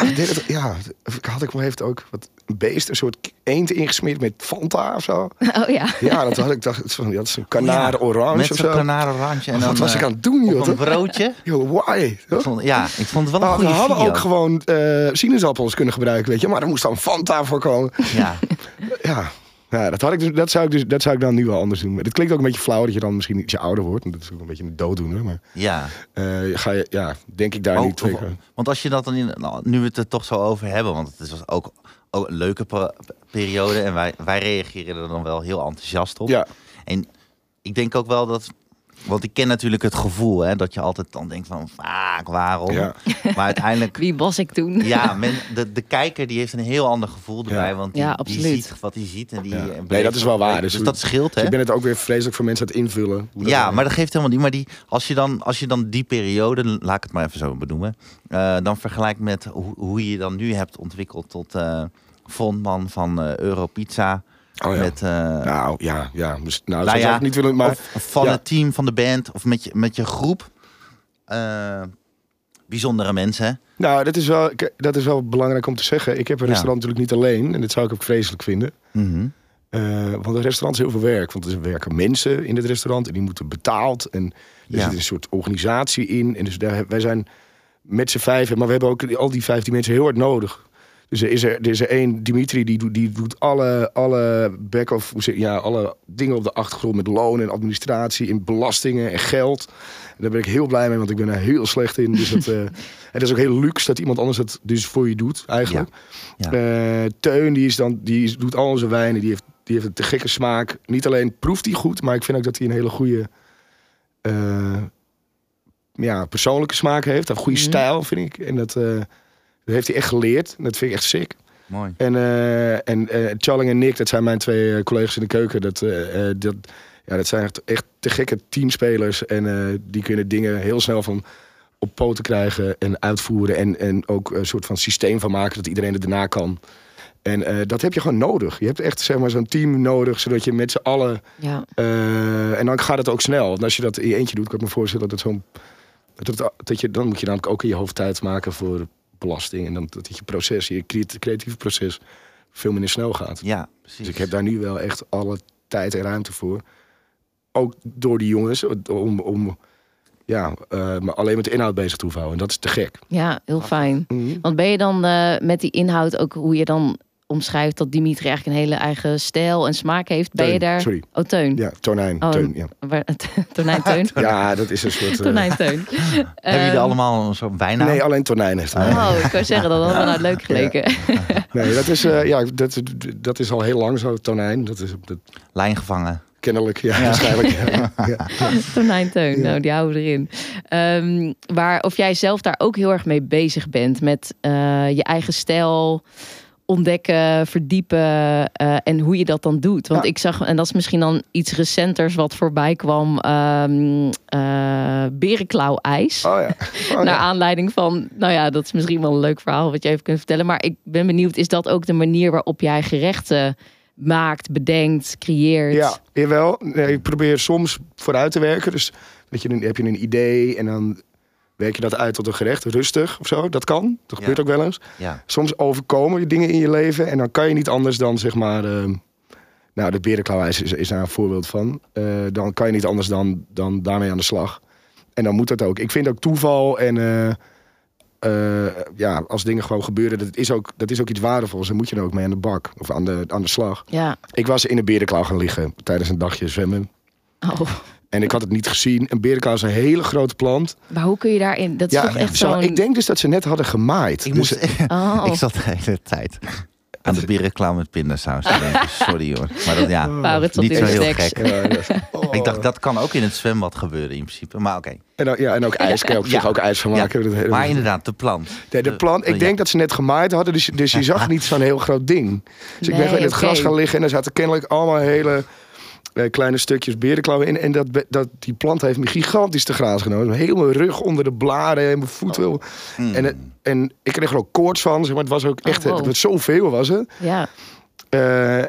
Speaker 4: Ja, ik deed het, ja, of had ik wel heeft ook wat een beest, een soort eend ingesmeerd met Fanta of zo.
Speaker 3: Oh ja.
Speaker 4: Ja, dat had ik dacht, het is van- dat is een kanaren orange
Speaker 5: Met
Speaker 4: of
Speaker 5: zo'n
Speaker 4: zo.
Speaker 5: kanarenorange. En
Speaker 4: Wat
Speaker 5: dan,
Speaker 4: was
Speaker 5: eh,
Speaker 4: ik aan het doen, joh?
Speaker 5: Op een broodje. *laughs*
Speaker 4: Yo, why?
Speaker 5: Ik
Speaker 4: toch?
Speaker 5: vond, ja, ik vond het wel een
Speaker 4: Nou, we
Speaker 5: goede
Speaker 4: hadden
Speaker 5: video.
Speaker 4: ook gewoon eh, sinaasappels kunnen gebruiken, weet je. Maar er moest dan Fanta voor komen.
Speaker 5: Ja,
Speaker 4: Ja, ja dat, had ik dus, dat, zou ik dus, dat zou ik dan nu wel anders doen. Het klinkt ook een beetje flauw dat je dan misschien ietsje ouder wordt. Dat is ook een beetje een dooddoener. Maar
Speaker 5: ja.
Speaker 4: eh, ga je, ja, denk ik daar
Speaker 5: Oh,
Speaker 4: niet keer.
Speaker 5: want als je dat dan in, nou, nu we het er toch zo over hebben, want het was ook, ook een leuke pe- periode en wij, wij reageren er dan wel heel enthousiast op.
Speaker 4: Ja,
Speaker 5: En ik denk ook wel dat, want ik ken natuurlijk het gevoel hè, dat je altijd dan denkt van, vaak waarom?
Speaker 4: Ja. *laughs*
Speaker 5: Maar uiteindelijk,
Speaker 3: Wie was ik toen?
Speaker 5: ja, men, de, de kijker die heeft een heel ander gevoel erbij,
Speaker 4: Ja.
Speaker 5: want die,
Speaker 3: Ja,
Speaker 5: die ziet wat hij ziet en die.
Speaker 4: Ja.
Speaker 5: en
Speaker 4: Nee, dat is wel waar.
Speaker 5: Dus,
Speaker 4: Dus
Speaker 5: dat scheelt, hè?
Speaker 4: ik ben het ook weer vreselijk voor mensen aan het invullen. hoe
Speaker 5: Ja, maar dat geeft helemaal niet. Maar die, als, je dan, als je dan die periode, laat ik het maar even zo benoemen, eh, dan vergelijkt met hoe, hoe je je dan nu hebt ontwikkeld tot eh frontman van eh Europizza.
Speaker 4: Oh ja.
Speaker 5: Met, eh,
Speaker 4: Nou, ja, ja. Dus, nou,
Speaker 5: Nou ja,
Speaker 4: zou ik niet willen, maar...
Speaker 5: van
Speaker 4: ja.
Speaker 5: het team van de band of met je, met je groep. Eh, bijzondere mensen.
Speaker 4: Nou, dat is, wel, dat is wel belangrijk om te zeggen. Ik heb een
Speaker 5: Ja.
Speaker 4: restaurant natuurlijk niet alleen. En dat zou ik ook vreselijk vinden.
Speaker 5: Mhm.
Speaker 4: Eh, want een restaurant is heel veel werk. Want er werken mensen in het restaurant en die moeten betaald. En er
Speaker 5: Ja.
Speaker 4: zit een soort organisatie in. En dus daar, wij zijn met z'n vijven, maar we hebben ook al die vijftien mensen heel hard nodig. Dus er is er, er is er één, Dimitri, die doet, die doet alle, alle back of, hoe zeg- ja, alle dingen op de achtergrond met loon en administratie en belastingen en geld. En daar ben ik heel blij mee, want ik ben er heel slecht in. Dus dat, *laughs* eh, en dat is ook heel luxe dat iemand anders het dus voor je doet, eigenlijk.
Speaker 5: Ja.
Speaker 4: Eh, Teun, die, is dan, die doet al onze wijnen. Die heeft, die heeft een te gekke smaak. Niet alleen proeft hij goed, maar ik vind ook dat hij een hele goede eh, ja, persoonlijke smaak heeft. Een goede
Speaker 3: Mhm.
Speaker 4: stijl, vind ik. En dat, eh, dat heeft hij echt geleerd. En dat vind ik echt sick.
Speaker 5: Mooi.
Speaker 4: En, eh en eh, Charling en Nick, dat zijn mijn twee eh, collega's in de keuken. Dat, eh, eh, dat, ja, dat zijn echt, echt te gekke teamspelers. En eh, die kunnen dingen heel snel van op poten krijgen en uitvoeren. En, en ook een soort van systeem van maken dat iedereen het daarna kan. En eh, dat heb je gewoon nodig. Je hebt echt zeg maar, zo'n team nodig, zodat je met z'n allen.
Speaker 3: Ja.
Speaker 4: eh, en dan gaat het ook snel. Want als je dat in je eentje doet, kan ik me voorstellen dat het zo'n. Dat, dat je, dan moet je namelijk ook in je hoofd tijd maken voor belasting. En dan dat je proces, je creat- creatieve proces, veel minder snel gaat.
Speaker 5: Ja, precies.
Speaker 4: Dus ik heb daar nu wel echt alle tijd en ruimte voor. Ook door die jongens, om, om ja, eh, me alleen met de inhoud bezig te hoeven houden. En dat is te gek.
Speaker 3: ja, heel fijn.
Speaker 4: Mhm.
Speaker 3: Want ben je dan eh, met die inhoud ook hoe je dan omschrijft dat Dimitri eigenlijk een hele eigen stijl en smaak heeft? Ben je
Speaker 4: Teun,
Speaker 3: daar?
Speaker 4: Sorry.
Speaker 3: Oh, Teun.
Speaker 4: Ja, tonijn.
Speaker 3: Oh,
Speaker 4: Teun, ja.
Speaker 3: Waar- *laughs* Tonijn Teun. *laughs*
Speaker 4: ja, dat is een soort... eh,
Speaker 3: Tonijn Teun. *laughs*
Speaker 5: Hebben jullie
Speaker 3: Ehm,
Speaker 5: allemaal een soort bijnaam?
Speaker 4: nee, alleen tonijn heeft hij.
Speaker 3: Oh, ik wou zeggen, dat had wel nou leuk geleken.
Speaker 4: Nee, dat is, eh, ja, dat, dat is al heel lang zo, tonijn. Dat is dat,
Speaker 5: Lijngevangen.
Speaker 4: kennelijk, ja, waarschijnlijk. Ja. Ja.
Speaker 3: Tonijn Teun,
Speaker 4: Ja.
Speaker 3: nou die houden we erin. Ehm, waar, of jij zelf daar ook heel erg mee bezig bent met eh, je eigen stijl ontdekken, verdiepen eh, en hoe je dat dan doet. Want
Speaker 4: Ja.
Speaker 3: ik zag, en dat is misschien dan iets recenters wat voorbij kwam, eh berenklauw-ijs.
Speaker 4: Oh ja. *laughs* Oh,
Speaker 3: Naar
Speaker 4: ja.
Speaker 3: aanleiding van, nou ja, dat is misschien wel een leuk verhaal wat je even kunt vertellen. Maar ik ben benieuwd, is dat ook de manier waarop jij gerechten maakt, bedenkt, creëert?
Speaker 4: Ja, jawel. Nee, ik probeer soms vooruit te werken. Dus dat je heb je een idee en dan werk je dat uit tot een gerecht. Rustig of zo. Dat kan. Dat gebeurt
Speaker 5: Ja.
Speaker 4: ook wel eens.
Speaker 5: Ja.
Speaker 4: Soms overkomen je dingen in je leven. En dan kan je niet anders dan zeg maar... ehm, nou, de berenklauwijs is, is daar een voorbeeld van. Eh, dan kan je niet anders dan, dan daarmee aan de slag. En dan moet dat ook. Ik vind ook toeval en... eh, eh, ja, als dingen gewoon gebeuren, dat is, ook, dat is ook iets waardevols. Dan moet je er ook mee aan de bak of aan de, aan de slag.
Speaker 3: Ja.
Speaker 4: Ik was in een berenklauw gaan liggen tijdens een dagje zwemmen.
Speaker 3: Oh,
Speaker 4: En ik had het niet gezien. Een berenklauw is een hele grote plant.
Speaker 3: maar hoe kun je daarin? Dat is toch echt
Speaker 4: zo, ik denk dus dat ze net hadden gemaaid.
Speaker 5: Ik,
Speaker 4: Dus,
Speaker 5: moest, *laughs*
Speaker 3: Oh.
Speaker 5: ik zat de hele tijd. aan de berenklauw met pindasaus te denken. *laughs* Sorry hoor. Maar dat ja,
Speaker 3: Maurits op
Speaker 5: niet
Speaker 3: die
Speaker 5: zo heel gek.
Speaker 4: Ja, oh.
Speaker 5: Ik dacht, dat kan ook in het zwembad gebeuren in principe. Maar oké.
Speaker 4: En, dan- ja, en ook ijs. Kan je op zich
Speaker 5: Ja.
Speaker 4: ook ijs van maken.
Speaker 5: Maar inderdaad, de plant.
Speaker 4: Nee, de plant, ik
Speaker 5: ja.
Speaker 4: denk dat ze net gemaaid hadden, dus, dus je zag *laughs* niet zo'n heel groot ding. Dus ik ben in het gras gaan liggen en er zaten kennelijk allemaal hele kleine stukjes berenklauwen in. En dat, dat, die plant heeft me gigantisch te graas genomen. Heel mijn rug onder de blaren en mijn voeten.
Speaker 3: Oh.
Speaker 5: Mm.
Speaker 4: En, het- en ik kreeg er ook koorts van, zeg maar. Het was ook echt,
Speaker 3: Oh, wow.
Speaker 4: het was zoveel was het.
Speaker 3: Ja,
Speaker 4: Eh,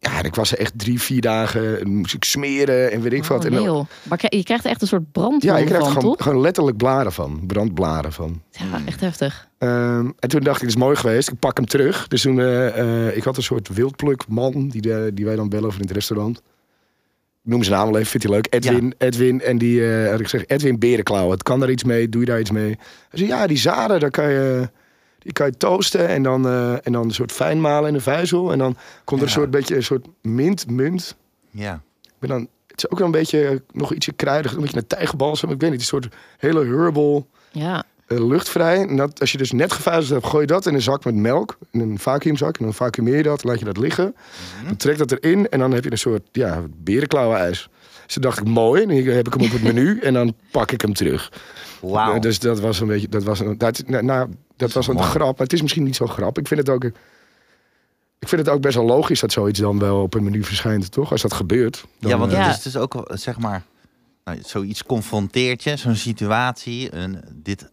Speaker 4: ja, ik was er echt drie, vier dagen, en moest ik smeren en weet ik
Speaker 3: oh,
Speaker 4: wat. En
Speaker 3: nee,
Speaker 4: dan-
Speaker 3: joh. Maar je krijgt echt een soort brandwond
Speaker 4: ja, er
Speaker 3: van,
Speaker 4: gewoon,
Speaker 3: toch?
Speaker 4: gewoon letterlijk blaren van, brandblaren van.
Speaker 3: Ja, echt heftig.
Speaker 4: Ehm, en toen dacht ik, het is mooi geweest. Ik pak hem terug. Dus toen, eh, eh, ik had een soort wildplukman die, de, die wij dan bellen over in het restaurant. Noem zijn naam wel even, vindt hij leuk. Edwin, Edwin. En die eh, had ik gezegd, Edwin Berenklauw. Het kan daar iets mee, doe je daar iets mee? Hij zei, ja, die zaden, daar kan je, die kan je toasten en dan, eh, en dan een soort fijn malen in een vijzel. En dan komt er een soort beetje een soort mint, munt.
Speaker 5: Ja.
Speaker 4: Ik ben dan, het is ook wel een beetje, eh, nog ietsje kruidig, een beetje naar tijgerbalsem. Ik weet niet, een soort hele herbal
Speaker 3: Ja,
Speaker 4: luchtvrij. En dat, als je dus net gevijzeld hebt, gooi je dat in een zak met melk. In een vacuümzak. En dan vacuumeer je dat, laat je dat liggen. Dan trek dat erin en dan heb je een soort ja, berenklauwenijs. Dus toen dacht ik, mooi. Dan heb ik hem op het menu *laughs* en dan pak ik hem terug.
Speaker 5: Wauw.
Speaker 4: Eh, Dus dat was een beetje, dat was een, dat, nou, nou, dat was een grap. Maar het is misschien niet zo grap. Ik vind het ook... Ik vind het ook best wel logisch dat zoiets dan wel op een menu verschijnt, toch? Als dat gebeurt. Dan,
Speaker 5: ja, want
Speaker 4: eh,
Speaker 5: het
Speaker 3: Ja.
Speaker 5: is dus ook, zeg maar, nou, zoiets confronteert je, zo'n situatie, een, dit,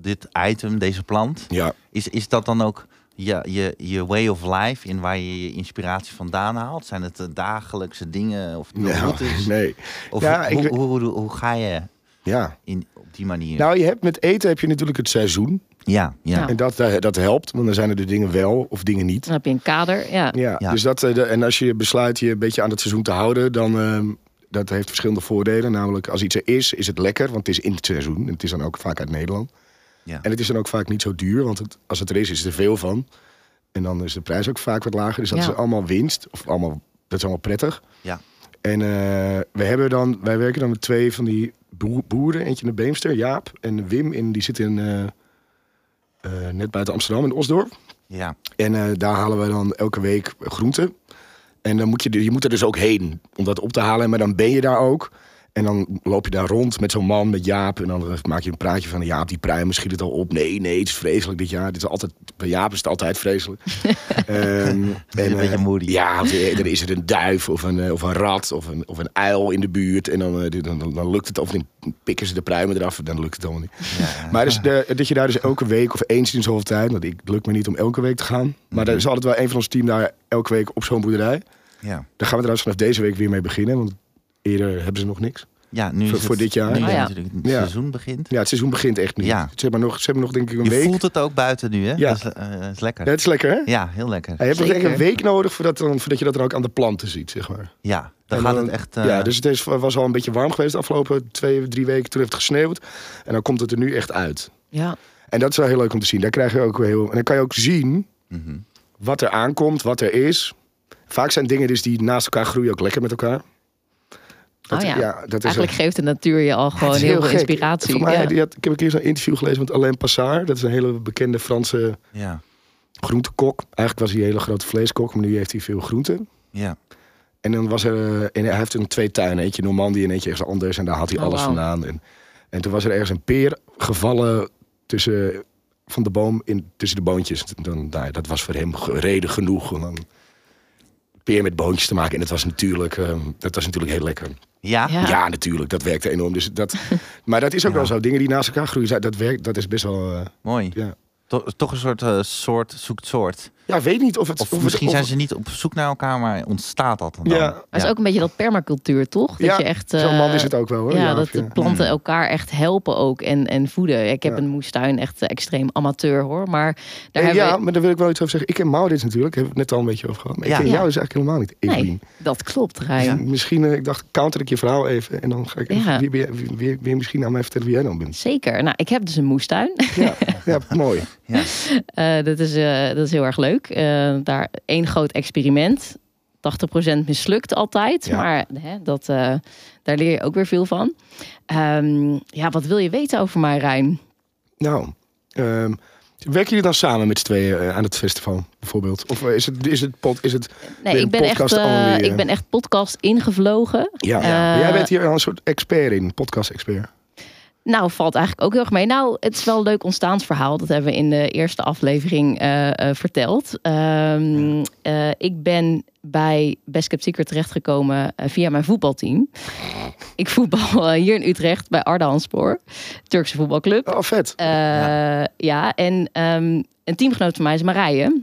Speaker 5: dit item, deze plant.
Speaker 4: ja.
Speaker 5: Is, is dat dan ook je, je, je way of life, in waar je je inspiratie vandaan haalt? Zijn het de dagelijkse dingen of de
Speaker 4: Nou,
Speaker 5: routes?
Speaker 4: nee.
Speaker 5: Of
Speaker 4: Ja,
Speaker 5: hoe,
Speaker 4: ik-
Speaker 5: hoe, hoe, hoe ga je
Speaker 4: Ja.
Speaker 5: in, op die manier?
Speaker 4: Nou, je hebt met eten heb je natuurlijk het seizoen.
Speaker 5: ja, ja.
Speaker 4: En dat, eh, dat helpt, want dan zijn er de dingen wel of dingen niet.
Speaker 3: dan heb je een kader. Ja,
Speaker 4: Ja,
Speaker 5: Ja.
Speaker 4: Dus dat, eh, en als je besluit je een beetje aan het seizoen te houden, dan ehm dat heeft verschillende voordelen. Namelijk, als iets er is, is het lekker, want het is in het seizoen. En het is dan ook vaak uit Nederland.
Speaker 5: Ja.
Speaker 4: En het is dan ook vaak niet zo duur, want het, als het er is, is er veel van. En dan is de prijs ook vaak wat lager. Dus dat
Speaker 3: Ja.
Speaker 4: is allemaal winst, of allemaal, dat is allemaal prettig.
Speaker 5: Ja.
Speaker 4: En eh, we hebben dan, wij werken dan met twee van die boer- boeren. Eentje in de Beemster, Jaap. En Wim, in, die zit in, eh, eh, net buiten Amsterdam, in Osdorp.
Speaker 5: ja.
Speaker 4: En daar halen wij dan elke week groenten. En dan moet je, je moet er dus ook heen om dat op te halen. Maar dan ben je daar ook. En dan loop je daar rond met zo'n man, met Jaap. En dan maak je een praatje van Jaap, die pruimen schiet het al op. Nee, nee, het is vreselijk dit jaar. Dit is altijd, bij Jaap is het altijd vreselijk. *laughs* Ehm,
Speaker 5: een beetje
Speaker 4: eh,
Speaker 5: moody.
Speaker 4: Ja, eh, dan is er een duif of een, eh, of een rat of een, of een uil in de buurt. En dan, dan, dan, dan lukt het, of dan pikken ze de pruimen eraf. Dan lukt het allemaal niet.
Speaker 5: ja.
Speaker 4: Maar dus de, dat je daar dus elke week of eens in zoveel tijd... want ik, het lukt me niet om elke week te gaan. Maar er is altijd wel een van ons team daar elke week op zo'n boerderij.
Speaker 5: ja.
Speaker 4: Daar gaan we trouwens vanaf deze week weer mee beginnen. Want eerder hebben ze nog niks.
Speaker 5: Ja, nu is
Speaker 4: Voor-
Speaker 5: het,
Speaker 4: voor dit jaar.
Speaker 5: Nu
Speaker 3: Oh, ja.
Speaker 5: natuurlijk het
Speaker 4: Ja.
Speaker 5: seizoen begint.
Speaker 4: Ja, het seizoen begint echt nu.
Speaker 5: Ja.
Speaker 4: Ze, hebben nog, ze hebben nog denk ik een
Speaker 5: Je
Speaker 4: week.
Speaker 5: voelt het ook buiten nu, hè?
Speaker 4: Ja.
Speaker 5: Dat is, eh, is lekker.
Speaker 4: Ja, het is lekker hè?
Speaker 5: Ja, heel lekker.
Speaker 4: Je hebt nog denk ik een week nodig voordat, dan, voordat je dat dan ook aan de planten ziet, zeg maar.
Speaker 5: Ja, dan
Speaker 4: En
Speaker 5: gaat
Speaker 4: dan-
Speaker 5: het echt... eh,
Speaker 4: ja, dus het is, was al een beetje warm geweest de afgelopen twee, drie weken. Toen heeft het gesneeuwd. En dan komt het er nu echt uit.
Speaker 3: ja.
Speaker 4: En dat is wel heel leuk om te zien. Daar krijg je ook weer heel... En dan kan je ook zien
Speaker 5: mhm.
Speaker 4: wat er aankomt, wat er is. Vaak zijn dingen dus die naast elkaar groeien ook lekker met elkaar. Dat,
Speaker 3: Oh ja.
Speaker 4: dat is
Speaker 3: Eigenlijk geeft de natuur je al gewoon heel veel
Speaker 4: gek.
Speaker 3: inspiratie.
Speaker 4: Voor mij,
Speaker 3: ja.
Speaker 4: die had, ik heb een keer zo'n interview gelezen met Alain Passard. Dat is een hele bekende Franse
Speaker 5: Ja,
Speaker 4: groentekok. Eigenlijk was hij een hele grote vleeskok, maar nu heeft hij veel groenten.
Speaker 5: ja.
Speaker 4: En dan was er, eh, en hij heeft een twee tuinen, eentje Normandie en eentje ergens anders. En daar had hij
Speaker 3: Oh,
Speaker 4: alles vandaan. En, en toen was er ergens een peer gevallen tussen, van de boom in, tussen de boontjes. Dan, nou, dat was voor hem reden genoeg om dan peer met boontjes te maken. En dat was natuurlijk, eh, dat was natuurlijk heel lekker.
Speaker 5: Ja?
Speaker 3: Ja.
Speaker 4: Ja, natuurlijk, dat werkte enorm. Dus dat, *laughs* maar dat is ook
Speaker 5: Ja.
Speaker 4: wel zo. Dingen die naast elkaar groeien, dat, werkt, dat is best wel... eh,
Speaker 5: mooi.
Speaker 4: ja.
Speaker 5: To- toch een soort eh, soort zoekt soort.
Speaker 4: Ja, ik weet niet of het...
Speaker 5: Of, misschien
Speaker 4: of-
Speaker 5: zijn ze niet op zoek naar elkaar, maar ontstaat dat dan?
Speaker 4: Ja.
Speaker 3: Maar het is ook een beetje dat permacultuur, toch? Dat
Speaker 4: Ja,
Speaker 3: je echt,
Speaker 4: Zo'n
Speaker 3: eh,
Speaker 4: man is het ook wel hoor.
Speaker 3: Ja,
Speaker 4: Ja,
Speaker 3: dat de planten
Speaker 5: Hmm.
Speaker 3: elkaar echt helpen ook en, en voeden. Ik heb
Speaker 4: Ja.
Speaker 3: een moestuin, echt eh, extreem amateur hoor. Maar daar
Speaker 4: Eh,
Speaker 3: hebben
Speaker 4: ja,
Speaker 3: we...
Speaker 4: maar daar wil ik wel iets over zeggen. Ik ken Maurits natuurlijk, heb ik het net al een beetje over gehad. Maar
Speaker 5: Ja.
Speaker 4: ik ken
Speaker 3: Ja.
Speaker 4: jou dus eigenlijk helemaal niet, Evelien.
Speaker 3: Nee, dat klopt, Rijn.
Speaker 4: Misschien, eh, ik dacht, counter ik je verhaal even. En dan ga ik even, wie- wie misschien aan mij vertellen wie jij dan bent.
Speaker 3: Zeker. Nou, ik heb dus een moestuin.
Speaker 4: Ja, *laughs* ja mooi.
Speaker 5: Ja. *laughs*
Speaker 3: Eh, dat, is, eh, dat is heel erg leuk. Eh, daar één groot experiment. 80% mislukt altijd.
Speaker 4: Ja.
Speaker 3: Maar hè, dat, daar leer je ook weer veel van. Ehm, ja, wat wil je weten over mij, Rijn?
Speaker 4: Nou, ehm, Werken jullie dan samen met z'n tweeën aan het festival, bijvoorbeeld? Of is het, is het, pod, is het
Speaker 3: Nee, ik ben, echt,
Speaker 4: podcast only,
Speaker 3: ik ben echt podcast ingevlogen.
Speaker 4: Ja, maar jij bent hier al een soort expert in, podcast-expert.
Speaker 3: Nou, valt eigenlijk ook heel erg mee. Nou, het is wel een leuk ontstaansverhaal. Dat hebben we in de eerste aflevering eh, eh, verteld. Ehm, eh, ik ben bij Best Kept Secret terechtgekomen via mijn voetbalteam. Ik voetbal hier in Utrecht bij Ardahanspoor, Turkse voetbalclub.
Speaker 4: Oh, vet.
Speaker 3: Ja. en ehm, een teamgenoot van mij is Marije.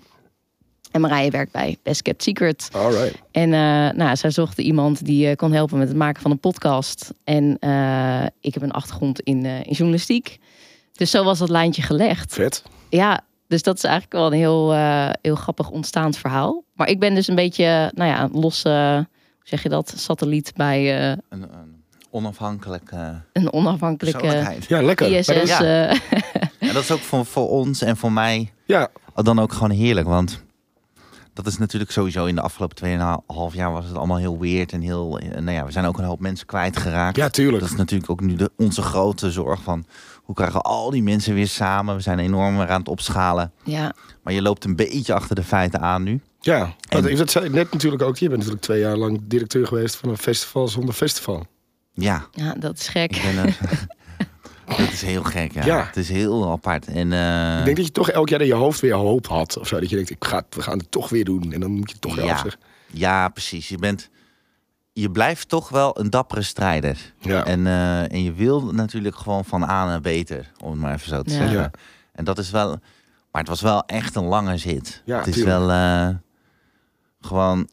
Speaker 3: En Marije werkt bij Best Kept Secret.
Speaker 4: Alright.
Speaker 3: En eh, nou, zij zochten iemand die eh, kon helpen met het maken van een podcast. En eh, ik heb een achtergrond in, eh, in journalistiek. Dus zo was dat lijntje gelegd.
Speaker 4: Vet.
Speaker 3: Ja, dus dat is eigenlijk wel een heel, eh, heel grappig ontstaand verhaal. Maar ik ben dus een beetje, nou ja, een losse, hoe zeg je dat, satelliet bij eh,
Speaker 5: Een, een onafhankelijke
Speaker 3: een onafhankelijke.
Speaker 4: Ja, lekker.
Speaker 3: ISS.
Speaker 5: Ja.
Speaker 3: eh,
Speaker 5: En dat is ook voor, voor ons en voor mij
Speaker 4: ja,
Speaker 5: dan ook gewoon heerlijk. Want dat is natuurlijk sowieso in de afgelopen 2,5 jaar was het allemaal heel weird. En heel, eh, nou ja, we zijn ook een hoop mensen kwijtgeraakt.
Speaker 4: ja, tuurlijk.
Speaker 5: Dat is natuurlijk ook nu de, onze grote zorg van hoe krijgen we al die mensen weer samen. We zijn enorm aan het opschalen.
Speaker 3: ja,
Speaker 5: Maar je loopt een beetje achter de feiten aan nu.
Speaker 4: Ja,
Speaker 5: En-
Speaker 4: want ik- dat zei ik net natuurlijk ook. Je bent natuurlijk twee jaar lang directeur geweest van een festival zonder festival.
Speaker 5: Ja,
Speaker 3: ja, dat is gek.
Speaker 5: ik ben een- *laughs* dat is heel gek. Ja.
Speaker 4: Ja.
Speaker 5: Het is heel apart. En, eh,
Speaker 4: Ik denk dat je toch elk jaar in je hoofd weer hoop had. Of zo. Dat je denkt, ik ga, we gaan het toch weer doen. En dan moet je het toch weer
Speaker 5: Ja.
Speaker 4: afzeggen.
Speaker 5: ja, precies. Je bent, je blijft toch wel een dappere strijder.
Speaker 4: Ja.
Speaker 5: En, eh, en je wil natuurlijk gewoon van A naar beter, om het maar even zo te
Speaker 3: Ja.
Speaker 5: zeggen.
Speaker 4: Ja.
Speaker 5: En dat is wel, maar het was wel echt een lange zit.
Speaker 4: Ja,
Speaker 5: het is
Speaker 4: tuurlijk.
Speaker 5: wel eh, gewoon,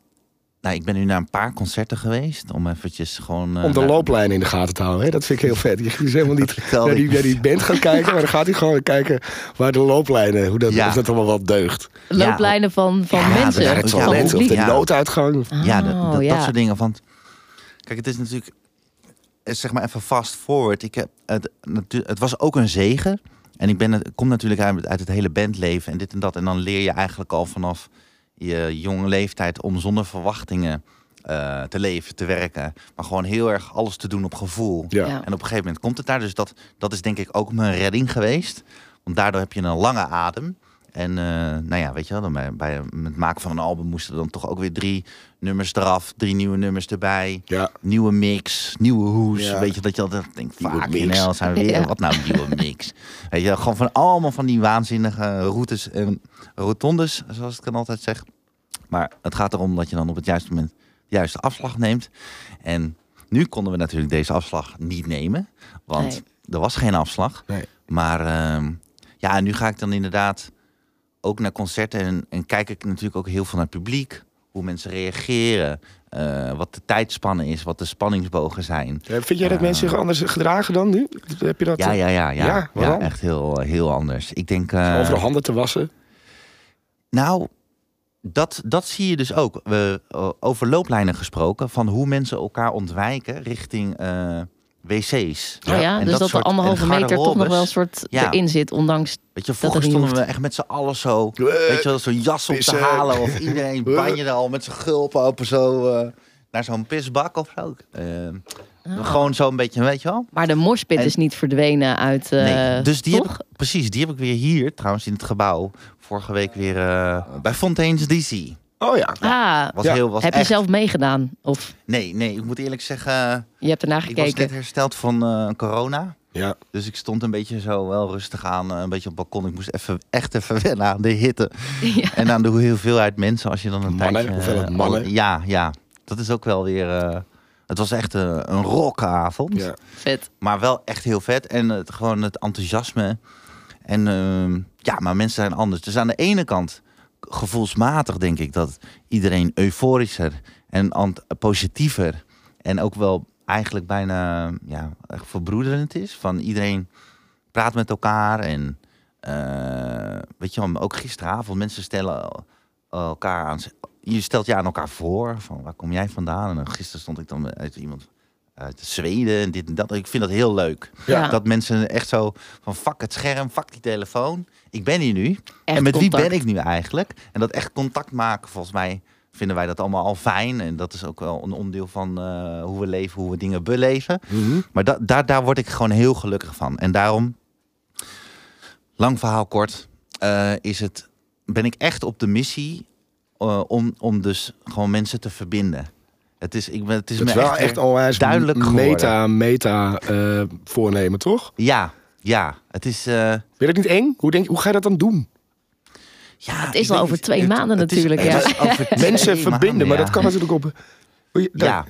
Speaker 5: nou, ik ben nu naar een paar concerten geweest om eventjes gewoon. eh,
Speaker 4: Om de
Speaker 5: naar-
Speaker 4: looplijn in de gaten te houden. Hè? Dat vind ik heel vet. Je is helemaal niet *laughs* naar die, naar die band gaan kijken. Maar dan gaat hij gewoon kijken waar de looplijnen, hoe dat,
Speaker 5: Ja.
Speaker 4: of dat allemaal wel deugt.
Speaker 3: Looplijnen van, van
Speaker 5: Ja,
Speaker 3: mensen.
Speaker 4: Het
Speaker 5: ja,
Speaker 3: van
Speaker 4: talent of de nooduitgang.
Speaker 5: Ja, dat, dat,
Speaker 3: Oh, ja.
Speaker 5: dat soort dingen. Want kijk, het is natuurlijk, eh, zeg maar even fast forward. Ik heb het, natu- het was ook een zegen. En ik ben, het- kom natuurlijk uit, uit het hele bandleven en dit en dat. En dan leer je eigenlijk al vanaf je jonge leeftijd om zonder verwachtingen eh, te leven, te werken. Maar gewoon heel erg alles te doen op gevoel.
Speaker 4: Ja.
Speaker 3: Ja.
Speaker 5: En op een gegeven moment komt het daar. Dus dat, dat is denk ik ook mijn redding geweest. Want daardoor heb je een lange adem. En eh, nou ja, weet je wel, dan bij, bij het maken van een album moesten er dan toch ook weer drie nummers eraf, drie nieuwe nummers erbij,
Speaker 4: Ja.
Speaker 5: nieuwe mix, nieuwe hoes.
Speaker 4: Ja.
Speaker 5: Weet je dat je altijd denkt, vaak
Speaker 4: mix.
Speaker 5: hell, zijn we weer,
Speaker 3: Ja.
Speaker 5: wat nou een nieuwe mix? Weet je, gewoon van allemaal van die waanzinnige routes en rotondes, zoals ik dan altijd zeg. Maar het gaat erom dat je dan op het juiste moment de juiste afslag neemt. En nu konden we natuurlijk deze afslag niet nemen, want
Speaker 3: Nee.
Speaker 5: er was geen afslag.
Speaker 4: Nee.
Speaker 5: Maar ehm, ja, nu ga ik dan inderdaad ook naar concerten en, en kijk ik natuurlijk ook heel veel naar het publiek. Hoe mensen reageren, eh, wat de tijdspannen is, wat de spanningsbogen zijn.
Speaker 4: Eh, Vind jij dat
Speaker 5: Ja.
Speaker 4: mensen zich anders gedragen dan nu? Heb je dat
Speaker 5: Ja,
Speaker 4: eh,
Speaker 5: ja, ja, ja.
Speaker 4: Ja,
Speaker 5: echt heel, heel anders. Ik denk. eh,
Speaker 4: over de handen te wassen?
Speaker 5: Nou, dat, dat zie je dus ook. We, eh, over looplijnen gesproken, van hoe mensen elkaar ontwijken richting eh, wc's.
Speaker 3: Oh ja,
Speaker 5: En
Speaker 3: dus dat, de
Speaker 5: soort-
Speaker 3: anderhalve meter toch nog wel een soort
Speaker 5: Ja.
Speaker 3: erin zit, ondanks...
Speaker 5: Weet je, vroeger stonden we echt met z'n allen zo. *laughs* Weet je wel, zo'n jas op te halen. Of *laughs* iedereen banje er al met zijn gulp open zo eh, naar zo'n pisbak of zo. Eh,
Speaker 3: Ah.
Speaker 5: Gewoon zo'n beetje, weet je wel.
Speaker 3: Maar de morspit
Speaker 5: En-
Speaker 3: is niet verdwenen uit... eh,
Speaker 5: Nee, dus die heb, ik- precies, die heb ik weer hier, trouwens in het gebouw. Vorige week weer eh, bij Fontaine's DC.
Speaker 4: Oh ja.
Speaker 3: Ah,
Speaker 5: Was
Speaker 4: Ja.
Speaker 5: heel, was
Speaker 3: heb je zelf meegedaan? Of
Speaker 5: Nee, nee, ik moet eerlijk zeggen,
Speaker 3: je hebt ernaar
Speaker 5: ik was net
Speaker 3: gekeken?
Speaker 5: hersteld van eh, corona.
Speaker 4: Ja.
Speaker 5: Dus ik stond een beetje zo wel rustig aan, eh, een beetje op het balkon. Ik moest even, echt even *laughs* wennen aan de hitte.
Speaker 3: Ja.
Speaker 5: En aan de hoeveelheid mensen als je dan een
Speaker 4: Mannen,
Speaker 5: tijdje...
Speaker 4: hoeveelheid
Speaker 5: eh,
Speaker 4: mannen.
Speaker 5: alle- ja, ja. Dat is ook wel weer... eh, het was echt eh, een rockavond.
Speaker 4: ja.
Speaker 3: Vet.
Speaker 5: Maar wel echt heel vet. En het, gewoon het enthousiasme. En ehm, ja, maar mensen zijn anders. Dus aan de ene kant, gevoelsmatig denk ik dat iedereen euforischer en ant- positiever. En ook wel eigenlijk bijna ja, echt verbroederend is. Van iedereen praat met elkaar. En eh, weet je wel, ook gisteravond, mensen stellen elkaar aan. Je stelt je aan elkaar voor. Van waar kom jij vandaan? En dan gisteren stond ik dan uit iemand uit Zweden en dit en dat. Ik vind dat heel leuk.
Speaker 3: Ja.
Speaker 5: Dat mensen echt zo van fuck het scherm, fuck die telefoon. Ik ben hier nu.
Speaker 3: Echt
Speaker 5: en met wie ben ik nu eigenlijk? En dat echt contact maken, volgens mij vinden wij dat allemaal al fijn. En dat is ook wel een onderdeel van eh, hoe we leven, hoe we dingen beleven.
Speaker 4: Mhm.
Speaker 5: Maar da daar, daar word ik gewoon heel gelukkig van. En daarom, lang verhaal kort. eh, is het, ben ik echt op de missie eh, om, om dus gewoon mensen te verbinden. Het is, ik ben, het is
Speaker 4: Het is
Speaker 5: me
Speaker 4: wel
Speaker 5: echt,
Speaker 4: echt onwijs
Speaker 5: duidelijk geworden.
Speaker 4: meta, meta eh, voornemen, toch?
Speaker 5: Ja, ja. Het is... eh,
Speaker 4: Vind je dat niet eng? Hoe, denk, hoe ga je dat dan doen?
Speaker 5: ja,
Speaker 3: Het is al over twee
Speaker 5: Het-
Speaker 3: maanden
Speaker 5: het
Speaker 3: natuurlijk,
Speaker 5: het
Speaker 3: ja.
Speaker 5: is over *laughs*
Speaker 4: Mensen verbinden,
Speaker 5: maanden,
Speaker 4: maar
Speaker 5: ja.
Speaker 4: dat kan natuurlijk op... Dan,
Speaker 5: Ja.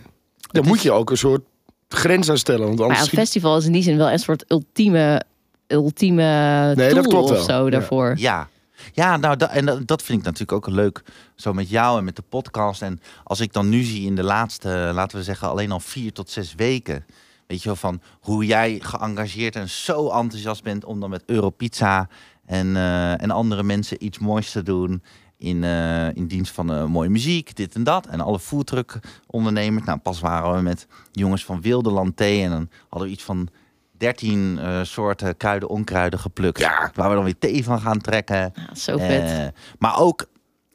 Speaker 4: dan moet
Speaker 5: is-
Speaker 4: je ook een soort grens aan stellen. Want
Speaker 3: Maar ja,
Speaker 4: anders
Speaker 3: een festival is in die zin wel een soort ultieme, ultieme
Speaker 4: Nee,
Speaker 3: tool
Speaker 4: dat klopt
Speaker 3: of
Speaker 4: wel.
Speaker 3: zo
Speaker 4: Ja.
Speaker 3: daarvoor.
Speaker 5: Ja, ja nou, en dat, dat vind ik natuurlijk ook leuk. Zo met jou en met de podcast. En als ik dan nu zie in de laatste, laten we zeggen, alleen al vier tot zes weken. Weet je wel, van hoe jij geëngageerd en zo enthousiast bent om dan met Europizza en, eh, en andere mensen iets moois te doen. In, eh, in dienst van eh, mooie muziek, dit en dat. En alle foodtruck ondernemers. Nou, pas waren we met jongens van Wilderland Thee. En dan hadden we iets van 13 eh, soorten kruiden, onkruiden geplukt.
Speaker 4: Ja.
Speaker 5: Waar we dan weer thee van gaan trekken.
Speaker 3: Ja, zo vet.
Speaker 5: Eh, maar ook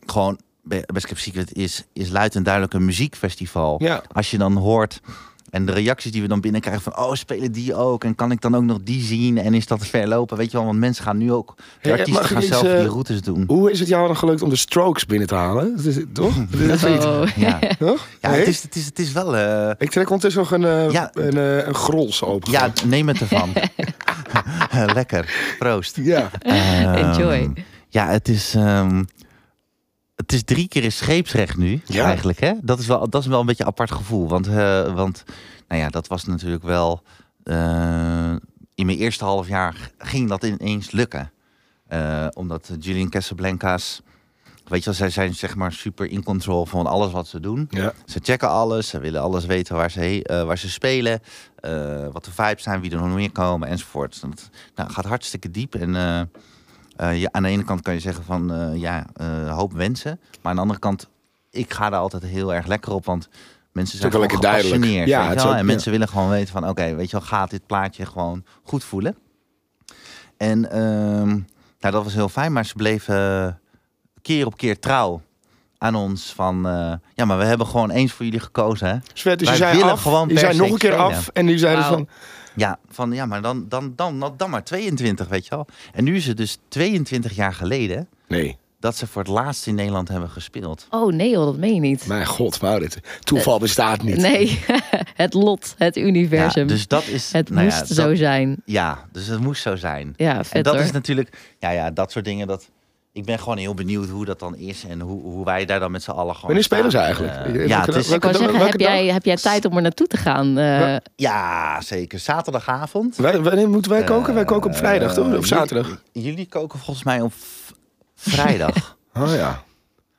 Speaker 5: gewoon, Be- Best Kept Secret is, is luid en duidelijk een muziekfestival.
Speaker 4: Ja.
Speaker 5: Als je dan hoort en de reacties die we dan binnenkrijgen van... oh, spelen die ook? En kan ik dan ook nog die zien? En is dat verlopen? Weet je wel, want mensen gaan nu ook... De
Speaker 4: Hey,
Speaker 5: artiesten gaan zelf
Speaker 4: eh,
Speaker 5: die routes doen.
Speaker 4: Hoe is het jou dan gelukt om de strokes binnen te halen? Dat is, toch? *laughs* Dat is niet,
Speaker 3: Oh.
Speaker 5: Ja, *laughs*
Speaker 4: toch?
Speaker 5: ja het, is, het, is, het is wel... eh,
Speaker 4: Ik trek ondertussen nog een, eh
Speaker 5: Ja.
Speaker 4: een, eh, een grols open.
Speaker 5: ja, neem het ervan. *laughs* Lekker. Proost.
Speaker 4: ja.
Speaker 5: Ehm,
Speaker 3: Enjoy.
Speaker 5: Ja, het is, ehm, het is drie keer in scheepsrecht nu,
Speaker 4: Ja.
Speaker 5: eigenlijk. Hè? Dat, is wel, dat is wel een beetje een apart gevoel. Want, eh, want nou ja, dat was natuurlijk wel... eh, in mijn eerste half jaar ging dat ineens lukken. Eh, omdat Julian Casablancas... Weet je wel, zij zijn zeg maar super in control van alles wat ze doen.
Speaker 4: Ja.
Speaker 5: Ze checken alles, ze willen alles weten waar ze, waar ze spelen, wat de vibes zijn, wie er nog meer komen enzovoort. Dat nou, gaat hartstikke diep. En eh, eh, ja, aan de ene kant kan je zeggen van eh, ja, eh, hoop wensen. Maar aan de andere kant, ik ga daar altijd heel erg lekker op, want mensen zijn gewoon gepassioneerd.
Speaker 4: Ja, het ook-
Speaker 5: en
Speaker 4: ja.
Speaker 5: mensen willen gewoon weten van oké, weet je wel, gaat dit plaatje gewoon goed voelen. En ehm, nou, dat was heel fijn, maar ze bleven keer op keer trouw aan ons van... eh, ja, maar we hebben gewoon eens voor jullie gekozen, hè?
Speaker 4: Svet, dus
Speaker 5: Wij
Speaker 4: je zei
Speaker 5: willen
Speaker 4: af,
Speaker 5: gewoon
Speaker 4: je zei nog een keer
Speaker 5: spelen.
Speaker 4: af en die zeiden van...
Speaker 5: Ja, van ja, maar dan, dan, dan, dan, dan maar 22, weet je wel. En nu is het dus 22 jaar geleden
Speaker 4: Nee,
Speaker 5: dat ze voor het laatst in Nederland hebben gespeeld.
Speaker 3: Oh nee joh, dat meen je niet.
Speaker 4: mijn god, Maurits. Toeval bestaat niet.
Speaker 3: Nee, *laughs* het lot, het
Speaker 5: Ja,
Speaker 3: universum.
Speaker 5: dus dat is...
Speaker 3: het
Speaker 5: nou
Speaker 3: moest
Speaker 5: ja,
Speaker 3: zo
Speaker 5: dat-
Speaker 3: zijn.
Speaker 5: Ja, dus het moest zo zijn.
Speaker 3: Ja,
Speaker 5: en dat
Speaker 3: hoor.
Speaker 5: is natuurlijk... Ja, ja, dat soort dingen, dat... Ik ben gewoon heel benieuwd hoe dat dan is en hoe, hoe wij daar dan met z'n allen gewoon
Speaker 4: Wanneer spelen ze eigenlijk?
Speaker 5: Eh, ja, het is,
Speaker 3: Ik wou zeggen,
Speaker 4: welke
Speaker 3: heb jij, heb jij tijd om er naartoe te gaan? Eh,
Speaker 5: ja, zeker. Zaterdagavond.
Speaker 4: Wij, wanneer moeten wij koken? Wij koken op vrijdag, toch?
Speaker 5: Eh,
Speaker 4: Of zaterdag?
Speaker 5: Jullie, jullie koken volgens mij op vrijdag. *laughs*
Speaker 4: Oh ja.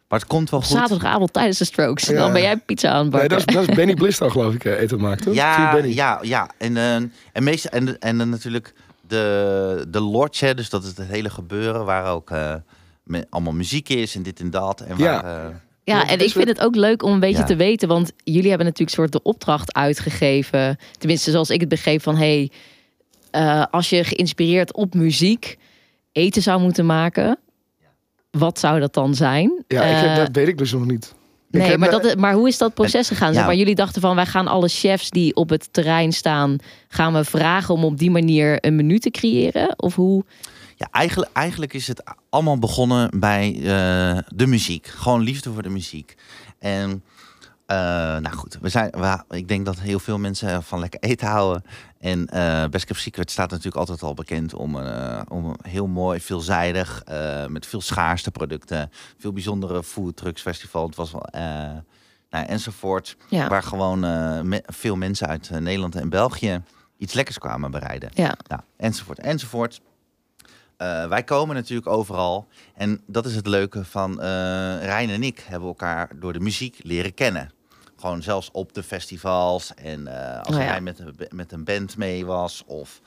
Speaker 5: maar het komt wel goed.
Speaker 3: zaterdagavond tijdens de strokes.
Speaker 4: Ja.
Speaker 3: Dan ben jij pizza aan het
Speaker 4: Nee,
Speaker 3: bakken.
Speaker 4: dat is, dat is Benny Blister, geloof ik, eh, eten maakt, toch?
Speaker 5: Ja,
Speaker 4: Benny?
Speaker 5: ja, ja. En, eh, en, meestal, en, en dan natuurlijk de, de lodge, hè, dus dat is het hele gebeuren waar ook eh, me- allemaal muziek is en dit en dat. En
Speaker 4: Ja.
Speaker 5: waar, eh,
Speaker 3: Ja,
Speaker 4: Ja,
Speaker 3: en
Speaker 4: dus
Speaker 3: ik vind het ook leuk om een beetje
Speaker 5: Ja.
Speaker 3: te weten. Want jullie hebben natuurlijk soort de opdracht uitgegeven. Tenminste, zoals ik het begreep van... Hey, eh, als je geïnspireerd op muziek eten zou moeten maken... Wat zou dat dan zijn?
Speaker 4: Ja, ik heb,
Speaker 3: Eh,
Speaker 4: dat weet ik dus nog niet.
Speaker 3: Nee, maar, dat, maar hoe is dat proces gegaan? Zeg
Speaker 5: ja.
Speaker 3: maar jullie dachten van, wij gaan alle chefs die op het terrein staan... gaan we vragen om op die manier een menu te creëren? Of hoe?
Speaker 5: Ja, eigenlijk, eigenlijk is het allemaal begonnen bij eh, de muziek. Gewoon liefde voor de muziek. En eh, nou goed, we zijn, we, ik denk dat heel veel mensen van lekker eten houden. En eh Best Kept Secret staat natuurlijk altijd al bekend om, om heel mooi, veelzijdig, met veel schaarste producten, veel bijzondere food trucks festival. Het was wel, nou, enzovoort.
Speaker 3: Ja,
Speaker 5: Waar gewoon me- veel mensen uit Nederland en België iets lekkers kwamen bereiden.
Speaker 3: ja.
Speaker 5: Nou, enzovoort, enzovoort. Eh, wij komen natuurlijk overal. En dat is het leuke van eh Rijn en ik hebben elkaar door de muziek leren kennen. Gewoon zelfs op de festivals. En eh, als
Speaker 3: Oh ja.
Speaker 5: hij met, een- met een band mee was. Of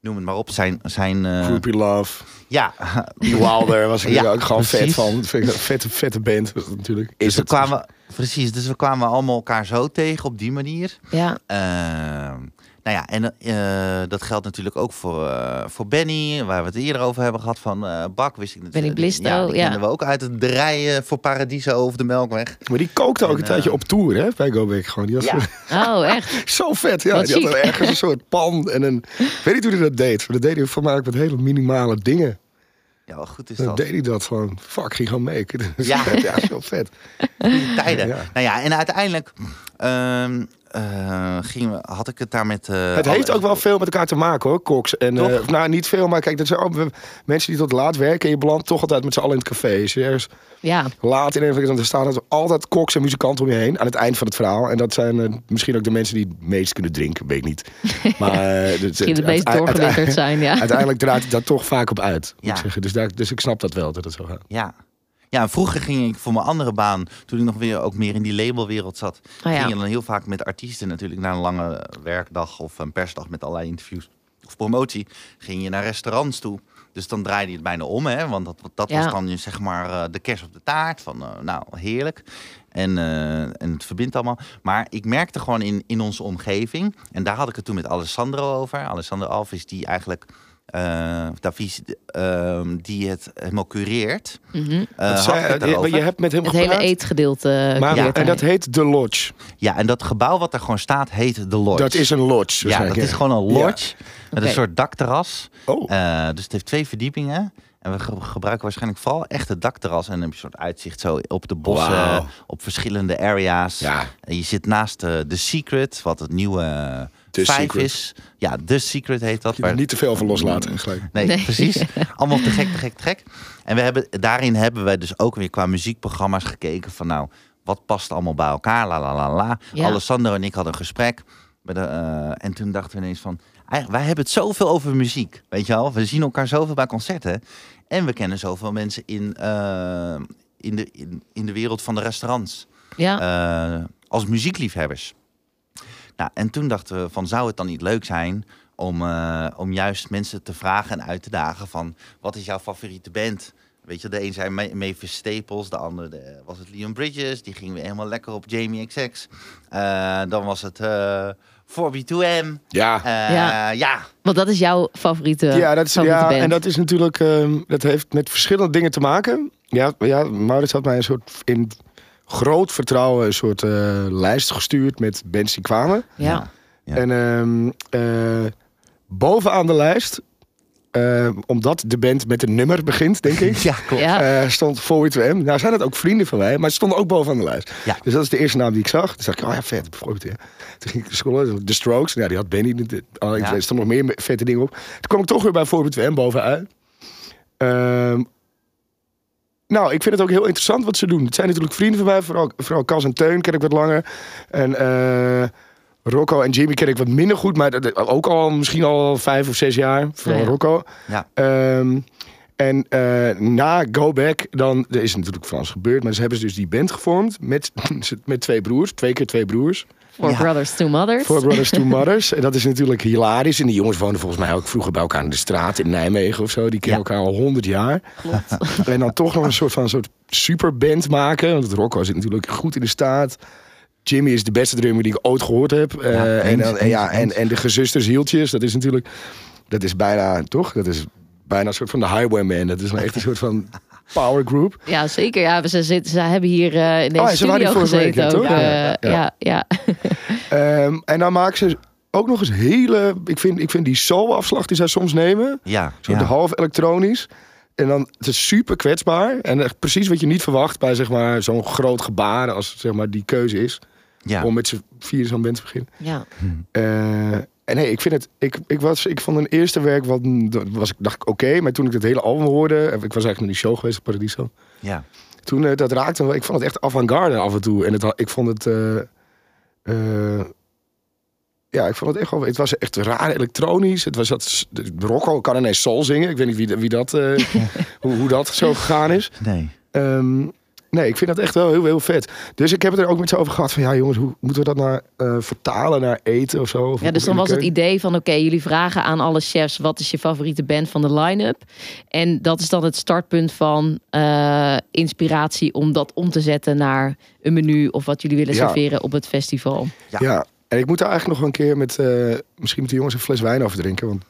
Speaker 5: noem het maar op. Zijn, zijn eh,
Speaker 4: Groupie Love.
Speaker 5: ja, *laughs*
Speaker 4: Wilder was ik
Speaker 5: Ja,
Speaker 4: ook gewoon vet van. Vind ik een vette, vette band natuurlijk.
Speaker 5: dus
Speaker 4: Is
Speaker 5: we kwamen, precies. Dus we kwamen allemaal elkaar zo tegen op die manier.
Speaker 3: ja.
Speaker 5: Ehm, nou ja, en eh, dat geldt natuurlijk ook voor, eh, voor Benny, waar we het eerder over hebben gehad van eh Bak, wist ik natuurlijk.
Speaker 3: Benny Blisto,
Speaker 5: ja, die
Speaker 3: ja.
Speaker 5: kennen we ook uit het rijden voor Paradiso over de Melkweg.
Speaker 4: Maar die kookte ook
Speaker 5: En,
Speaker 4: een tijdje op tour, hè? Bij Go Back gewoon. Die had
Speaker 5: Ja.
Speaker 3: Oh, echt? *laughs*
Speaker 4: zo vet, ja.
Speaker 3: Wat
Speaker 4: die had er ergens een soort pan en een... Ik *laughs* weet niet hoe hij dat deed. Maar dat deed hij voor mij ook met hele minimale dingen.
Speaker 5: Ja, wat goed is
Speaker 4: Dan
Speaker 5: dat.
Speaker 4: deed hij dat gewoon. Fuck, ging gewoon mee. *laughs*
Speaker 5: Ja.
Speaker 4: ja, wel vet.
Speaker 5: Tijden.
Speaker 4: Ja.
Speaker 5: Nou ja, en uiteindelijk ehm, eh, gingen we, had ik het daar met... eh,
Speaker 4: Het heeft ook wel veel met elkaar te maken hoor, koks. En,
Speaker 5: Toch?
Speaker 4: eh, nou, niet veel, maar kijk, dat zijn ook we- mensen die tot laat werken. En je belandt toch altijd met z'n allen in het café. Ergens
Speaker 3: Ja,
Speaker 4: laat in een van dan staan er altijd koks en muzikanten om je heen. Aan het eind van het verhaal. En dat zijn eh, misschien ook de mensen die het meest kunnen drinken, weet ik niet. *laughs* Maar eh,
Speaker 3: misschien het meest doorgewinterd zijn, ja.
Speaker 4: Uiteindelijk draait het daar toch vaak op uit. Moet
Speaker 5: Ja.
Speaker 4: ik zeggen. Dus, daar, dus ik snap dat wel dat het zo gaat.
Speaker 5: Ja. Ja, en vroeger ging ik voor mijn andere baan, toen ik nog weer ook meer in die labelwereld zat,
Speaker 3: Oh ja.
Speaker 5: ging je dan heel vaak met artiesten natuurlijk na een lange werkdag of een persdag met allerlei interviews of promotie, ging je naar restaurants toe. Dus dan draaide je het bijna om, hè? want dat, dat
Speaker 3: Ja.
Speaker 5: was dan je, zeg maar eh, de kers op de taart. Van, eh, nou, heerlijk. En, eh, en het verbindt allemaal. Maar ik merkte gewoon in, in onze omgeving, en daar had ik het toen met Alessandro over. Alessandro Alves, die eigenlijk, eh Davies, ehm, die het helemaal cureert.
Speaker 3: Mhm.
Speaker 5: Eh,
Speaker 4: zei-
Speaker 5: ik het
Speaker 4: je, hebt met hem
Speaker 3: Het
Speaker 4: gepraat.
Speaker 3: hele eetgedeelte.
Speaker 4: maar, En dat heet The Lodge.
Speaker 5: Ja, en dat gebouw wat er gewoon staat, heet de Lodge.
Speaker 4: Dat is een lodge.
Speaker 5: ja, dat is gewoon een
Speaker 4: Ja.
Speaker 5: lodge. Met een soort dakterras.
Speaker 4: Oh.
Speaker 5: Eh, dus het heeft twee verdiepingen. En we ge- gebruiken waarschijnlijk vooral echt het dakterras. En dan heb je een soort uitzicht zo op de bossen, op verschillende areas.
Speaker 4: Ja.
Speaker 5: En je zit naast eh, The Secret, wat het nieuwe eh,
Speaker 4: The
Speaker 5: vijf
Speaker 4: Secret.
Speaker 5: is. Ja, The Secret heet dat.
Speaker 4: Je
Speaker 5: waar-
Speaker 4: moet niet te veel van loslaten. Gelijk.
Speaker 5: Nee,
Speaker 3: Nee.
Speaker 5: precies. *laughs* Allemaal te gek, te gek, te gek. En we hebben, daarin hebben wij dus ook weer qua muziekprogramma's gekeken van nou, wat past allemaal bij elkaar? La la la la.
Speaker 3: Ja.
Speaker 5: Alessandro en ik hadden een gesprek. Bij de, eh, en toen dachten we ineens van, eigenlijk, wij hebben het zoveel over muziek. Weet je wel? We zien elkaar zoveel bij concerten. En we kennen zoveel mensen in, eh, in, de, in, in de wereld van de restaurants.
Speaker 3: Ja,
Speaker 5: Eh, als muziekliefhebbers. Nou, en toen dachten we van zou het dan niet leuk zijn om, eh, om juist mensen te vragen en uit te dagen van wat is jouw favoriete band? Weet je, de een zei Ma- Mavis Staples, de andere de- was het Leon Bridges. Die ging weer helemaal lekker op Jamie XX. Eh, dan was het eh 4B2M.
Speaker 4: Ja.
Speaker 5: Eh,
Speaker 3: Ja.
Speaker 5: ja.
Speaker 3: want dat is jouw favoriete,
Speaker 4: Ja, dat is,
Speaker 3: favoriete
Speaker 4: ja
Speaker 3: band.
Speaker 4: en dat is natuurlijk, ehm, dat heeft met verschillende dingen te maken. Ja, ja Maurits had mij een soort in groot vertrouwen een soort eh, lijst gestuurd met bands die kwamen.
Speaker 3: ja.
Speaker 5: Ja.
Speaker 4: En ehm, eh, bovenaan de lijst, ehm, omdat de band met een nummer begint, denk ik. *laughs*
Speaker 5: Ja, klopt.
Speaker 3: Ja.
Speaker 4: eh, stond Forward to M. Nou zijn het ook vrienden van mij, maar ze stonden ook bovenaan de lijst.
Speaker 5: Ja.
Speaker 4: Dus dat is de eerste naam die ik zag. Toen dacht ik, oh ja, vet, Forward to M. Toen ging ik scrollen, The Strokes. Ja, die had Benny. niet. Oh,
Speaker 5: Ja.
Speaker 4: Er stonden nog meer vette dingen op. Toen kwam ik toch weer bij Forward to M bovenuit. Ehm, nou, ik vind het ook heel interessant wat ze doen. Het zijn natuurlijk vrienden van mij, vooral, vooral Cas en Teun ken ik wat langer. En eh, Rocco en Jimmy ken ik wat minder goed, maar dat- ook al misschien al vijf of zes jaar. Vooral
Speaker 3: Ja, ja.
Speaker 4: Rocco.
Speaker 5: Ja.
Speaker 4: Ehm, en eh, na Go Back, dan er is natuurlijk van alles gebeurd, maar ze hebben dus die band gevormd met, *laughs* met twee broers, twee keer twee broers.
Speaker 3: Four
Speaker 5: Ja.
Speaker 3: Brothers, Two Mothers.
Speaker 4: Four Brothers, Two *laughs* Mothers. En dat is natuurlijk hilarisch. En die jongens woonden volgens mij ook vroeger bij elkaar in de straat in Nijmegen of zo. Die kennen
Speaker 5: Ja.
Speaker 4: elkaar al honderd jaar. *laughs* En dan toch nog een soort van een soort superband maken. Want het Rocco zit natuurlijk goed in de staat. Jimmy is de beste drummer die ik ooit gehoord heb. Eh, en, en,
Speaker 5: eens,
Speaker 4: ja, en, en de gezusters Hieltjes, dat is natuurlijk... Dat is bijna, toch? Dat is bijna een soort van de Highwayman. Dat is nou echt een soort van power group.
Speaker 3: Ja, zeker. Ja, ze, zitten, ze hebben hier eh, in deze
Speaker 4: Oh, ja, ze waren
Speaker 3: studio
Speaker 4: week,
Speaker 3: gezeten
Speaker 4: ja,
Speaker 3: ook.
Speaker 4: toch?
Speaker 3: eh,
Speaker 4: Ja,
Speaker 3: ja, ja. *laughs*
Speaker 4: Ehm, en dan maken ze ook nog eens hele... Ik vind, ik vind die solo-afslag die zij soms nemen...
Speaker 5: Ja,
Speaker 4: Zo
Speaker 5: ja.
Speaker 4: de half elektronisch. En dan het is super kwetsbaar. En echt precies wat je niet verwacht bij zeg maar, zo'n groot gebaar als zeg maar, die keuze is.
Speaker 5: ja.
Speaker 4: Om met z'n vier zo'n band te beginnen.
Speaker 3: ja.
Speaker 4: Eh, en nee, ik vind het. Ik, ik, was, ik vond een eerste werk wat was, ik dacht ik oké. maar toen ik het hele album hoorde. Ik was eigenlijk naar die show geweest op Paradiso.
Speaker 5: ja.
Speaker 4: Toen eh, dat raakte me. Ik vond het echt avant-garde af en toe. En het, ik vond het. eh, eh, ja, ik vond het echt wel. Het was echt raar elektronisch. Het was dat. Rocco kan ineens soul zingen. Ik weet niet wie, wie dat. *laughs* hoe, hoe dat zo gegaan is.
Speaker 5: Nee.
Speaker 4: Ehm, nee, ik vind dat echt wel heel, heel vet. Dus ik heb het er ook met ze over gehad van ja, jongens, hoe moeten we dat nou eh, vertalen naar eten of zo? Of
Speaker 3: Ja, dus dan was het idee van... oké, jullie vragen aan alle chefs... wat is je favoriete band van de line-up? En dat is dan het startpunt van eh, inspiratie... om dat om te zetten naar een menu... of wat jullie willen
Speaker 4: Ja.
Speaker 3: serveren op het festival.
Speaker 5: Ja.
Speaker 4: Ja, en ik moet daar eigenlijk nog een keer met eh, misschien met de jongens een fles wijn over drinken. Want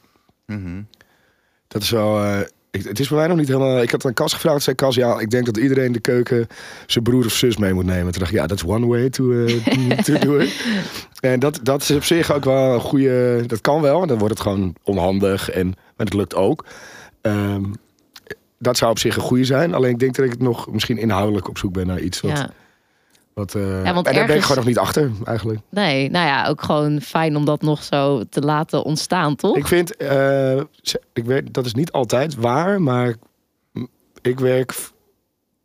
Speaker 5: Mhm.
Speaker 4: dat is wel. Ik, het is bij mij nog niet helemaal. Ik had aan Cas gevraagd. Zei Cas, ja, ik denk dat iedereen de keuken zijn broer of zus mee moet nemen. Toen dacht ik, ja, dat is one way to, eh, *laughs* to, do it. En dat, dat is op zich ook wel een goede. Dat kan wel. Dan wordt het gewoon onhandig. En, maar dat lukt ook. Ehm, dat zou op zich een goede zijn. Alleen ik denk dat ik nog misschien inhoudelijk op zoek ben naar iets wat...
Speaker 3: Ja.
Speaker 4: Wat eh,
Speaker 3: Ja, want
Speaker 4: en daar ben ik gewoon nog niet achter, eigenlijk.
Speaker 3: Nee, nou ja, ook gewoon fijn om dat nog zo te laten ontstaan, toch?
Speaker 4: Ik vind, eh, ik weet, dat is niet altijd waar, maar ik werk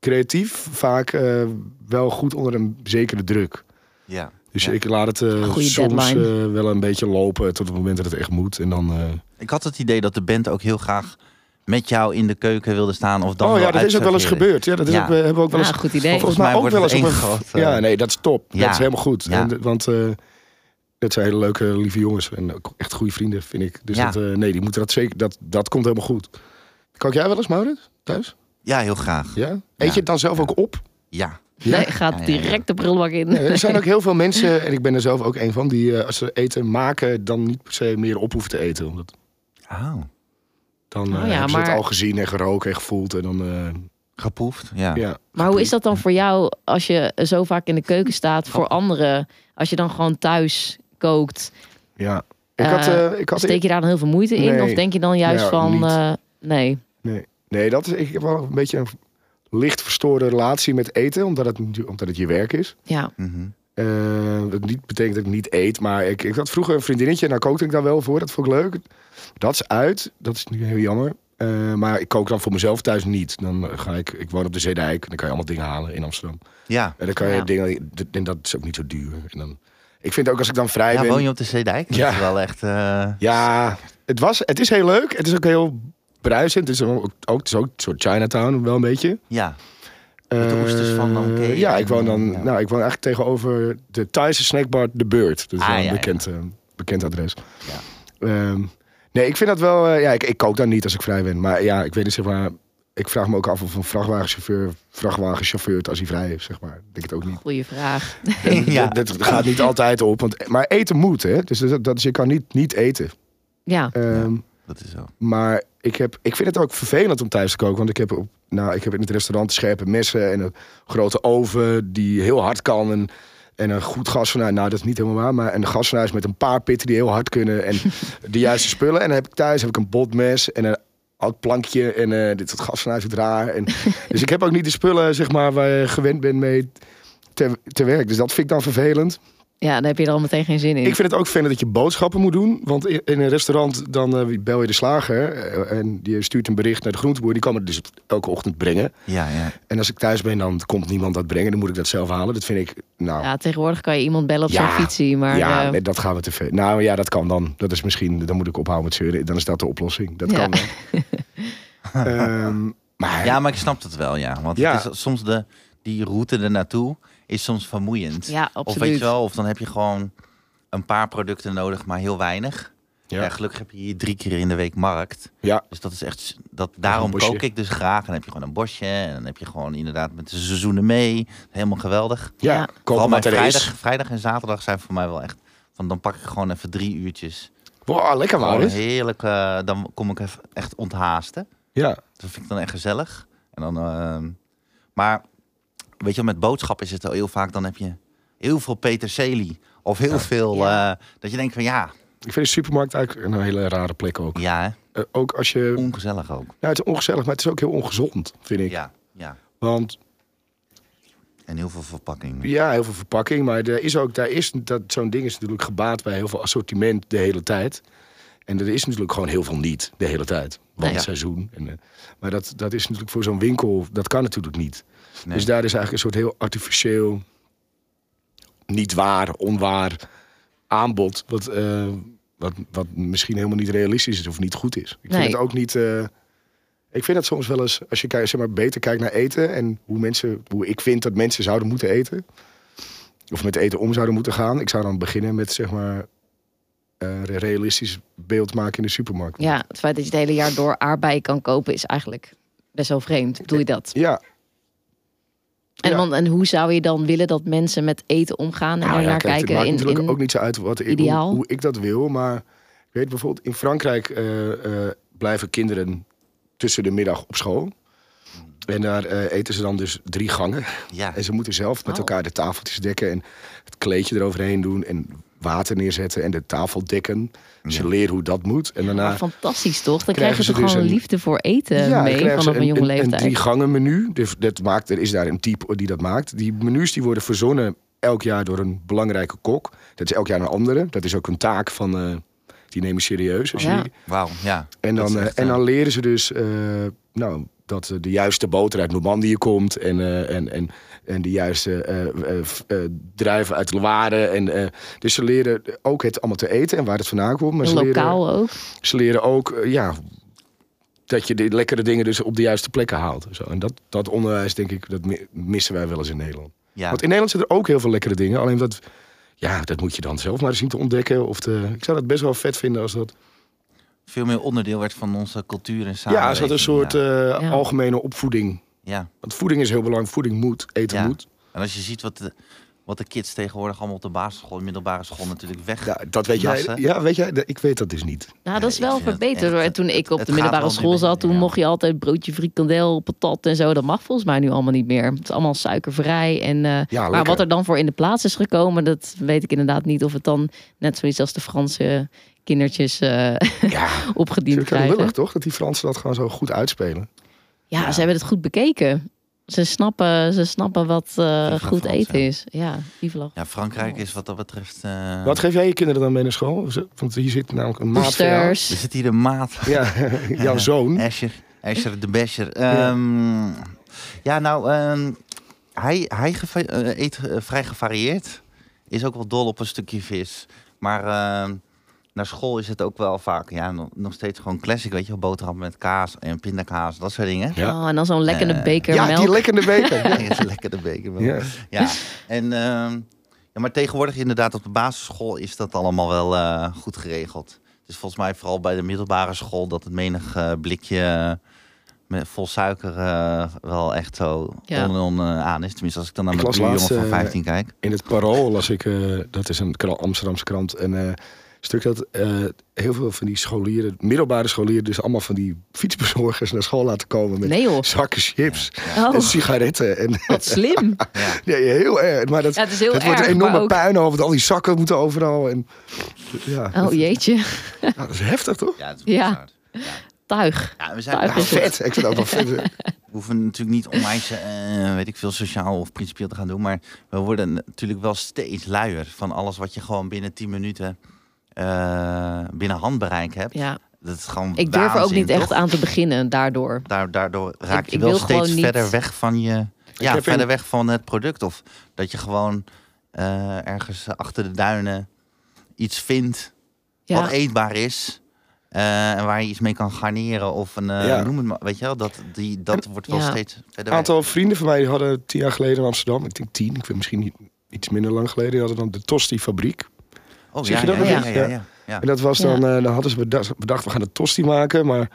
Speaker 4: creatief vaak eh, wel goed onder een zekere druk.
Speaker 5: Ja.
Speaker 4: Dus
Speaker 5: Ja.
Speaker 4: ik laat het eh, soms eh, wel een beetje lopen tot het moment dat het echt moet. En dan, eh,
Speaker 5: Ik had het idee dat de band ook heel graag met jou in de keuken wilde staan. Of dan
Speaker 4: oh ja, dat is ook wel eens gebeurd. Ja, dat is
Speaker 5: Ja.
Speaker 4: ook, we hebben ook wel
Speaker 3: Ja,
Speaker 4: eens.
Speaker 3: goed idee.
Speaker 4: Volgens mij ook wel eens een.
Speaker 5: groot, eh,
Speaker 4: ja, nee, dat is top.
Speaker 5: ja.
Speaker 4: Dat is helemaal goed.
Speaker 5: Ja.
Speaker 4: En, want eh dat zijn hele leuke, lieve jongens. En ook echt goede vrienden, vind ik. Dus
Speaker 5: Ja.
Speaker 4: dat, eh, nee, die moeten dat zeker. Dat, dat komt helemaal goed. Kook jij wel eens, Maurits? Thuis?
Speaker 5: Ja, heel graag.
Speaker 4: Ja? Eet
Speaker 5: Ja.
Speaker 4: je het dan zelf ook op?
Speaker 5: Ja.
Speaker 3: Nee, gaat
Speaker 5: Ja, ja, ja.
Speaker 3: direct de prullenbak in.
Speaker 4: Nee, er zijn *laughs* ook heel veel mensen, en ik ben er zelf ook een van, die eh, als ze eten maken, dan niet per se meer op hoeven te eten. Omdat
Speaker 5: Oh.
Speaker 4: Dan
Speaker 3: Oh
Speaker 4: eh,
Speaker 3: ja,
Speaker 4: hebben ze het
Speaker 3: maar-
Speaker 4: al gezien en geroken en gevoeld. En dan, eh,
Speaker 5: Geproefd. Ja.
Speaker 4: ja.
Speaker 3: Maar hoe is dat dan voor jou als je zo vaak in de keuken staat voor anderen? Als je dan gewoon thuis kookt,
Speaker 4: ja. Ik had, eh, ik had
Speaker 3: steek je daar dan heel veel moeite in? Of denk je dan juist
Speaker 4: Ja,
Speaker 3: van, eh, nee.
Speaker 4: Nee, nee dat is, ik heb wel een beetje een licht verstoorde relatie met eten, omdat het, omdat het je werk is.
Speaker 3: Ja,
Speaker 5: Mhm.
Speaker 4: Eh, dat niet betekent dat ik niet eet, maar ik, ik had vroeger een vriendinnetje en daar kookte ik daar wel voor. Dat vond ik leuk. Dat is uit, dat is nu heel jammer. Eh, maar ik kook dan voor mezelf thuis niet. Dan ga ik, ik woon op de Zeedijk, dan kan je allemaal dingen halen in Amsterdam.
Speaker 5: Ja.
Speaker 4: En dan kan je
Speaker 3: Ja.
Speaker 4: dingen, en dat is ook niet zo duur. En dan, ik vind ook als ik dan vrij
Speaker 5: Ja,
Speaker 4: ben.
Speaker 5: woon je op de Zeedijk?
Speaker 4: Ja.
Speaker 5: Dat is wel echt... eh,
Speaker 4: Ja, het, was, het is heel leuk. Het is ook heel bruisend. Het is ook, ook, het is ook een soort Chinatown, wel een beetje.
Speaker 5: Ja. Met de oesters van Nanke
Speaker 4: Eh, Ja, ik woon dan.
Speaker 5: ja.
Speaker 4: Nou, ik woon eigenlijk tegenover de Thaise snackbar De Beurt. Dat is
Speaker 5: Ah,
Speaker 4: wel een
Speaker 5: ja, ja.
Speaker 4: bekend, eh, bekend adres.
Speaker 5: Ja.
Speaker 4: Ehm, nee, ik vind dat wel. eh, ja, ik, ik kook dan niet als ik vrij ben. Maar ja, ik weet niet zeg maar. Ik vraag me ook af of een vrachtwagenchauffeur, vrachtwagenchauffeur als hij vrij is, zeg maar. Ik denk het ook niet.
Speaker 3: goede vraag.
Speaker 5: Ja.
Speaker 4: Dat, dat gaat niet altijd op. Want, maar eten moet, hè? Dus dat, dat is, je kan niet niet eten.
Speaker 3: Ja,
Speaker 4: Ehm,
Speaker 5: Dat is zo.
Speaker 4: maar ik, heb, ik vind het ook vervelend om thuis te koken. Want ik heb, op, nou, ik heb in het restaurant scherpe messen en een grote oven die heel hard kan. En, en een goed gasfornuis. Nou, dat is niet helemaal waar. Maar een gasfornuis met een paar pitten die heel hard kunnen. En *laughs* de juiste spullen. En dan heb ik thuis heb ik een botmes en een oud plankje. En eh dit soort gasfornuis is raar. En, *laughs* dus ik heb ook niet de spullen zeg maar, waar je gewend bent mee te, te werk. Dus dat vind ik dan vervelend.
Speaker 3: Ja, dan heb je er al meteen geen zin in.
Speaker 4: Ik vind het ook fijn dat je boodschappen moet doen. Want in een restaurant dan eh, bel je de slager. eh, en die stuurt een bericht naar de groenteboer. Die kan het dus elke ochtend brengen.
Speaker 5: Ja, ja.
Speaker 4: En als ik thuis ben, dan komt niemand dat brengen. Dan moet ik dat zelf halen. Dat vind ik, nou... Ja,
Speaker 3: Ja, tegenwoordig kan je iemand bellen op
Speaker 4: Ja.
Speaker 3: zijn fietsie, maar eh,
Speaker 4: nee, dat gaan we te ver. Nou ja, dat kan dan. Dat is misschien, dan moet ik ophouden met zeuren. Dan is dat de oplossing. Dat
Speaker 3: Ja.
Speaker 4: kan dan. *laughs* Ehm, maar
Speaker 5: Ja, maar ik snap het wel, ja. Want
Speaker 4: Ja.
Speaker 5: het is soms de, die route er naartoe is soms vermoeiend.
Speaker 3: ja,
Speaker 5: Of
Speaker 3: absoluut.
Speaker 5: weet je wel, of dan heb je gewoon een paar producten nodig, maar heel weinig. Ja.
Speaker 4: Ja.
Speaker 5: gelukkig heb je hier drie keer in de week markt.
Speaker 4: ja,
Speaker 5: Dus dat is echt, dat, daarom kook ik dus graag. En dan heb je gewoon een bosje. En dan heb je gewoon inderdaad met de seizoenen mee. Helemaal geweldig.
Speaker 4: ja,
Speaker 3: Ja.
Speaker 5: Vooral
Speaker 4: er
Speaker 5: vrijdag, vrijdag en zaterdag zijn voor mij wel echt... Van, dan pak ik gewoon even drie uurtjes.
Speaker 4: Wow, lekker
Speaker 5: Gewoon
Speaker 4: Maurits.
Speaker 5: heerlijk. eh, dan kom ik even echt onthaasten.
Speaker 4: Ja,
Speaker 5: Dat vind ik dan echt gezellig. En dan, ehm, maar weet je, wel, met boodschappen is het al heel vaak, dan heb je heel veel peterselie. Of heel veel,
Speaker 3: Ja.
Speaker 5: eh, dat je denkt van ja,
Speaker 4: ik vind de supermarkt eigenlijk een hele rare plek ook.
Speaker 5: ja, hè?
Speaker 4: Eh, ook als je...
Speaker 5: ongezellig ook.
Speaker 4: Nou, het is ongezellig, maar het is ook heel ongezond, vind ik.
Speaker 5: Ja, ja.
Speaker 4: Want
Speaker 5: En heel veel verpakking.
Speaker 4: Ja, heel veel verpakking. Maar er is ook, daar is, dat, zo'n ding is natuurlijk gebaat bij heel veel assortiment de hele tijd. En er is natuurlijk gewoon heel veel niet de hele tijd. Want
Speaker 5: Nee.
Speaker 4: seizoen. En, eh, maar dat, dat is natuurlijk voor zo'n winkel, dat kan natuurlijk niet.
Speaker 5: Nee.
Speaker 4: Dus daar is eigenlijk een soort heel artificieel, niet waar, onwaar aanbod. Wat, eh, wat, wat misschien helemaal niet realistisch is of niet goed is. Ik
Speaker 3: Nee.
Speaker 4: vind het ook niet. eh, ik vind het soms wel eens, als je kijkt, zeg maar, beter kijkt naar eten en hoe mensen, hoe ik vind dat mensen zouden moeten eten. Of met eten om zouden moeten gaan. Ik zou dan beginnen met zeg maar een realistisch beeld maken in de supermarkt.
Speaker 3: Ja, het feit dat je het hele jaar door aardbeien kan kopen is eigenlijk best wel vreemd. Doe je dat?
Speaker 4: Ja,
Speaker 3: En,
Speaker 4: Ja.
Speaker 3: want, en hoe zou je dan willen dat mensen met eten omgaan en
Speaker 4: Nou ja,
Speaker 3: daarnaar
Speaker 4: kijk, het
Speaker 3: kijken?
Speaker 4: maakt
Speaker 3: In,
Speaker 4: natuurlijk
Speaker 3: in,
Speaker 4: ook niet zo uit wat ik. Hoe, hoe ik dat wil. Maar ik weet bijvoorbeeld, in Frankrijk eh, eh, blijven kinderen tussen de middag op school. En daar eh, eten ze dan dus drie gangen.
Speaker 5: Ja,
Speaker 4: En ze moeten zelf met
Speaker 3: Oh.
Speaker 4: elkaar de tafeltjes dekken en het kleedje eroverheen doen. En water neerzetten en de tafel dekken. Ze
Speaker 5: Ja.
Speaker 4: leren hoe dat moet. En daarna
Speaker 3: Maar fantastisch toch? Dan
Speaker 4: krijgen
Speaker 3: ze
Speaker 4: dus
Speaker 3: gewoon
Speaker 4: een-
Speaker 3: liefde voor eten
Speaker 4: Ja,
Speaker 3: mee vanaf een jonge
Speaker 4: Een
Speaker 3: leeftijd.
Speaker 4: drie gangen menu. Dus dat maakt, er is daar een type die dat maakt. Die menus die worden verzonnen elk jaar door een belangrijke kok. Dat is elk jaar een andere. Dat is ook een taak van... eh, die nemen serieus. Als
Speaker 3: Ja.
Speaker 5: Wauw, ja.
Speaker 4: en, dan, eh,
Speaker 5: echt,
Speaker 4: en
Speaker 5: eh,
Speaker 4: dan leren ze dus eh, nou, dat eh, de juiste boter uit Normandië komt. En, eh, en, en, en de juiste eh, eh, eh, druiven uit Loire. En, eh, dus ze leren ook het allemaal te eten en waar het vandaan komt. Maar ze leren,
Speaker 3: Lokaal ook.
Speaker 4: ze leren ook ja, dat je de lekkere dingen dus op de juiste plekken haalt. Zo. En dat, dat onderwijs, denk ik, dat mi- missen wij wel eens in Nederland.
Speaker 5: ja.
Speaker 4: Want in Nederland zitten er ook heel veel lekkere dingen. Alleen dat, ja, dat moet je dan zelf maar zien te ontdekken. Of te, ik zou dat best wel vet vinden als dat...
Speaker 5: veel meer onderdeel werd van onze cultuur en
Speaker 4: Ja,
Speaker 5: samenleving.
Speaker 4: als dat een soort
Speaker 5: Ja.
Speaker 4: eh,
Speaker 3: Ja.
Speaker 4: algemene opvoeding.
Speaker 5: Ja.
Speaker 4: Want voeding is heel belangrijk. Voeding moet, eten
Speaker 5: Ja.
Speaker 4: moet.
Speaker 5: En als je ziet wat de, wat de kids tegenwoordig allemaal op de basisschool en middelbare school natuurlijk weg.
Speaker 4: Ja, dat weet jij. Ja, weet jij? Ik weet dat dus niet.
Speaker 3: Nou, dat is wel verbeterd hoor. toen ik op de middelbare school zat, toen
Speaker 5: ja.
Speaker 3: mocht je altijd broodje frikandel, patat en zo. Dat mag volgens mij nu allemaal niet meer. Het is allemaal suikervrij. En, eh,
Speaker 4: Ja,
Speaker 3: maar wat er dan voor in de plaats is gekomen, dat weet ik inderdaad niet. Of het dan net zoiets als de Franse kindertjes eh,
Speaker 4: Ja, *laughs*
Speaker 3: opgediend krijgen.
Speaker 4: lullig toch? Dat die Fransen dat gewoon zo goed uitspelen.
Speaker 3: Ja,
Speaker 5: Ja.
Speaker 3: ze hebben het goed bekeken. Ze snappen, ze snappen wat eh, goed eten
Speaker 5: ja.
Speaker 3: is. Ja, la
Speaker 5: Ja, Frankrijk is wat dat betreft. eh,
Speaker 4: Wat geef jij je kinderen dan mee naar school? Want hier zit namelijk een maat.
Speaker 5: Er zit hier de maat. *laughs*
Speaker 4: Ja, jouw zoon.
Speaker 5: Escher. Escher de Bescher. Ehm, ja. nou, ehm, hij, hij geva- eh, eet vrij gevarieerd. Is ook wel dol op een stukje vis. Maar ehm, naar school is het ook wel vaak, ja, nog, nog steeds gewoon classic, weet je wel. Boterham met kaas en pindakaas, dat soort dingen.
Speaker 4: Ja.
Speaker 3: Oh, en dan zo'n lekkere
Speaker 5: Eh,
Speaker 3: beker
Speaker 4: Ja,
Speaker 3: melk.
Speaker 4: die lekkere *laughs* beker.
Speaker 5: Ja, is lekker de beker. wel.
Speaker 4: Ja.
Speaker 5: Ja, en, ehm, ja, maar tegenwoordig inderdaad op de basisschool is dat allemaal wel eh, goed geregeld. Dus volgens mij vooral bij de middelbare school dat het menig eh, blikje met vol suiker eh, wel echt zo
Speaker 3: Ja.
Speaker 5: on, on, aan is. Tenminste, als ik dan naar mijn buurjongen
Speaker 4: laatst,
Speaker 5: van
Speaker 4: eh,
Speaker 5: 15 kijk.
Speaker 4: In het Parool las ik, eh, dat is een kra- Amsterdamse krant, eh, stuk dat eh, heel veel van die scholieren, middelbare scholieren, dus allemaal van die fietsbezorgers naar school laten komen met
Speaker 3: Nee
Speaker 4: zakken chips
Speaker 3: Oh,
Speaker 4: en sigaretten. En, *laughs*
Speaker 3: wat slim. *laughs*
Speaker 5: Ja.
Speaker 4: heel erg. Maar dat,
Speaker 3: Ja, het is heel
Speaker 4: het wordt een enorme
Speaker 3: ook-
Speaker 4: puinhoop, want al die zakken moeten overal. En, ja,
Speaker 3: Oh jeetje.
Speaker 4: ja, dat is heftig toch?
Speaker 5: Ja,
Speaker 3: Ja. Tuig.
Speaker 5: Ja, we, zijn,
Speaker 3: Tuig.
Speaker 4: Vet, ik vind het ook wel vet. *laughs*
Speaker 5: we hoeven natuurlijk niet onwijs, eh weet ik veel, sociaal of principieel te gaan doen. Maar we worden natuurlijk wel steeds luier van alles wat je gewoon binnen 10 minuten binnen handbereik hebt.
Speaker 3: Ja,
Speaker 5: Dat is gewoon
Speaker 3: ik durf er ook niet echt aan te beginnen daardoor.
Speaker 5: Daar, daardoor raak
Speaker 3: Ik-
Speaker 5: je
Speaker 3: ik
Speaker 5: wel
Speaker 3: wil
Speaker 5: steeds
Speaker 3: gewoon niet-
Speaker 5: verder weg van je. Ja, verder
Speaker 4: in-
Speaker 5: weg van het product. Of dat je gewoon eh, ergens achter de duinen iets vindt
Speaker 3: Ja,
Speaker 5: wat eetbaar is. eh, en waar je iets mee kan garneren. Of een, eh,
Speaker 4: Ja.
Speaker 5: noem het maar. Weet je wel, dat, die, dat wordt wel
Speaker 3: Ja.
Speaker 5: steeds verder
Speaker 4: Een
Speaker 5: weg.
Speaker 4: aantal vrienden van mij die hadden tien jaar geleden in Amsterdam, ik denk tien, ik weet misschien niet, iets minder lang geleden, die hadden dan de Tosti-fabriek.
Speaker 5: Oh,
Speaker 4: Zeg
Speaker 5: ja,
Speaker 4: je dat
Speaker 5: ja,
Speaker 3: nog
Speaker 5: ja,
Speaker 3: eens?
Speaker 5: ja,
Speaker 4: Ja.
Speaker 5: ja, ja.
Speaker 4: En dat was
Speaker 3: Ja.
Speaker 4: dan, eh, dan hadden ze bedacht, bedacht, we gaan een tosti maken, maar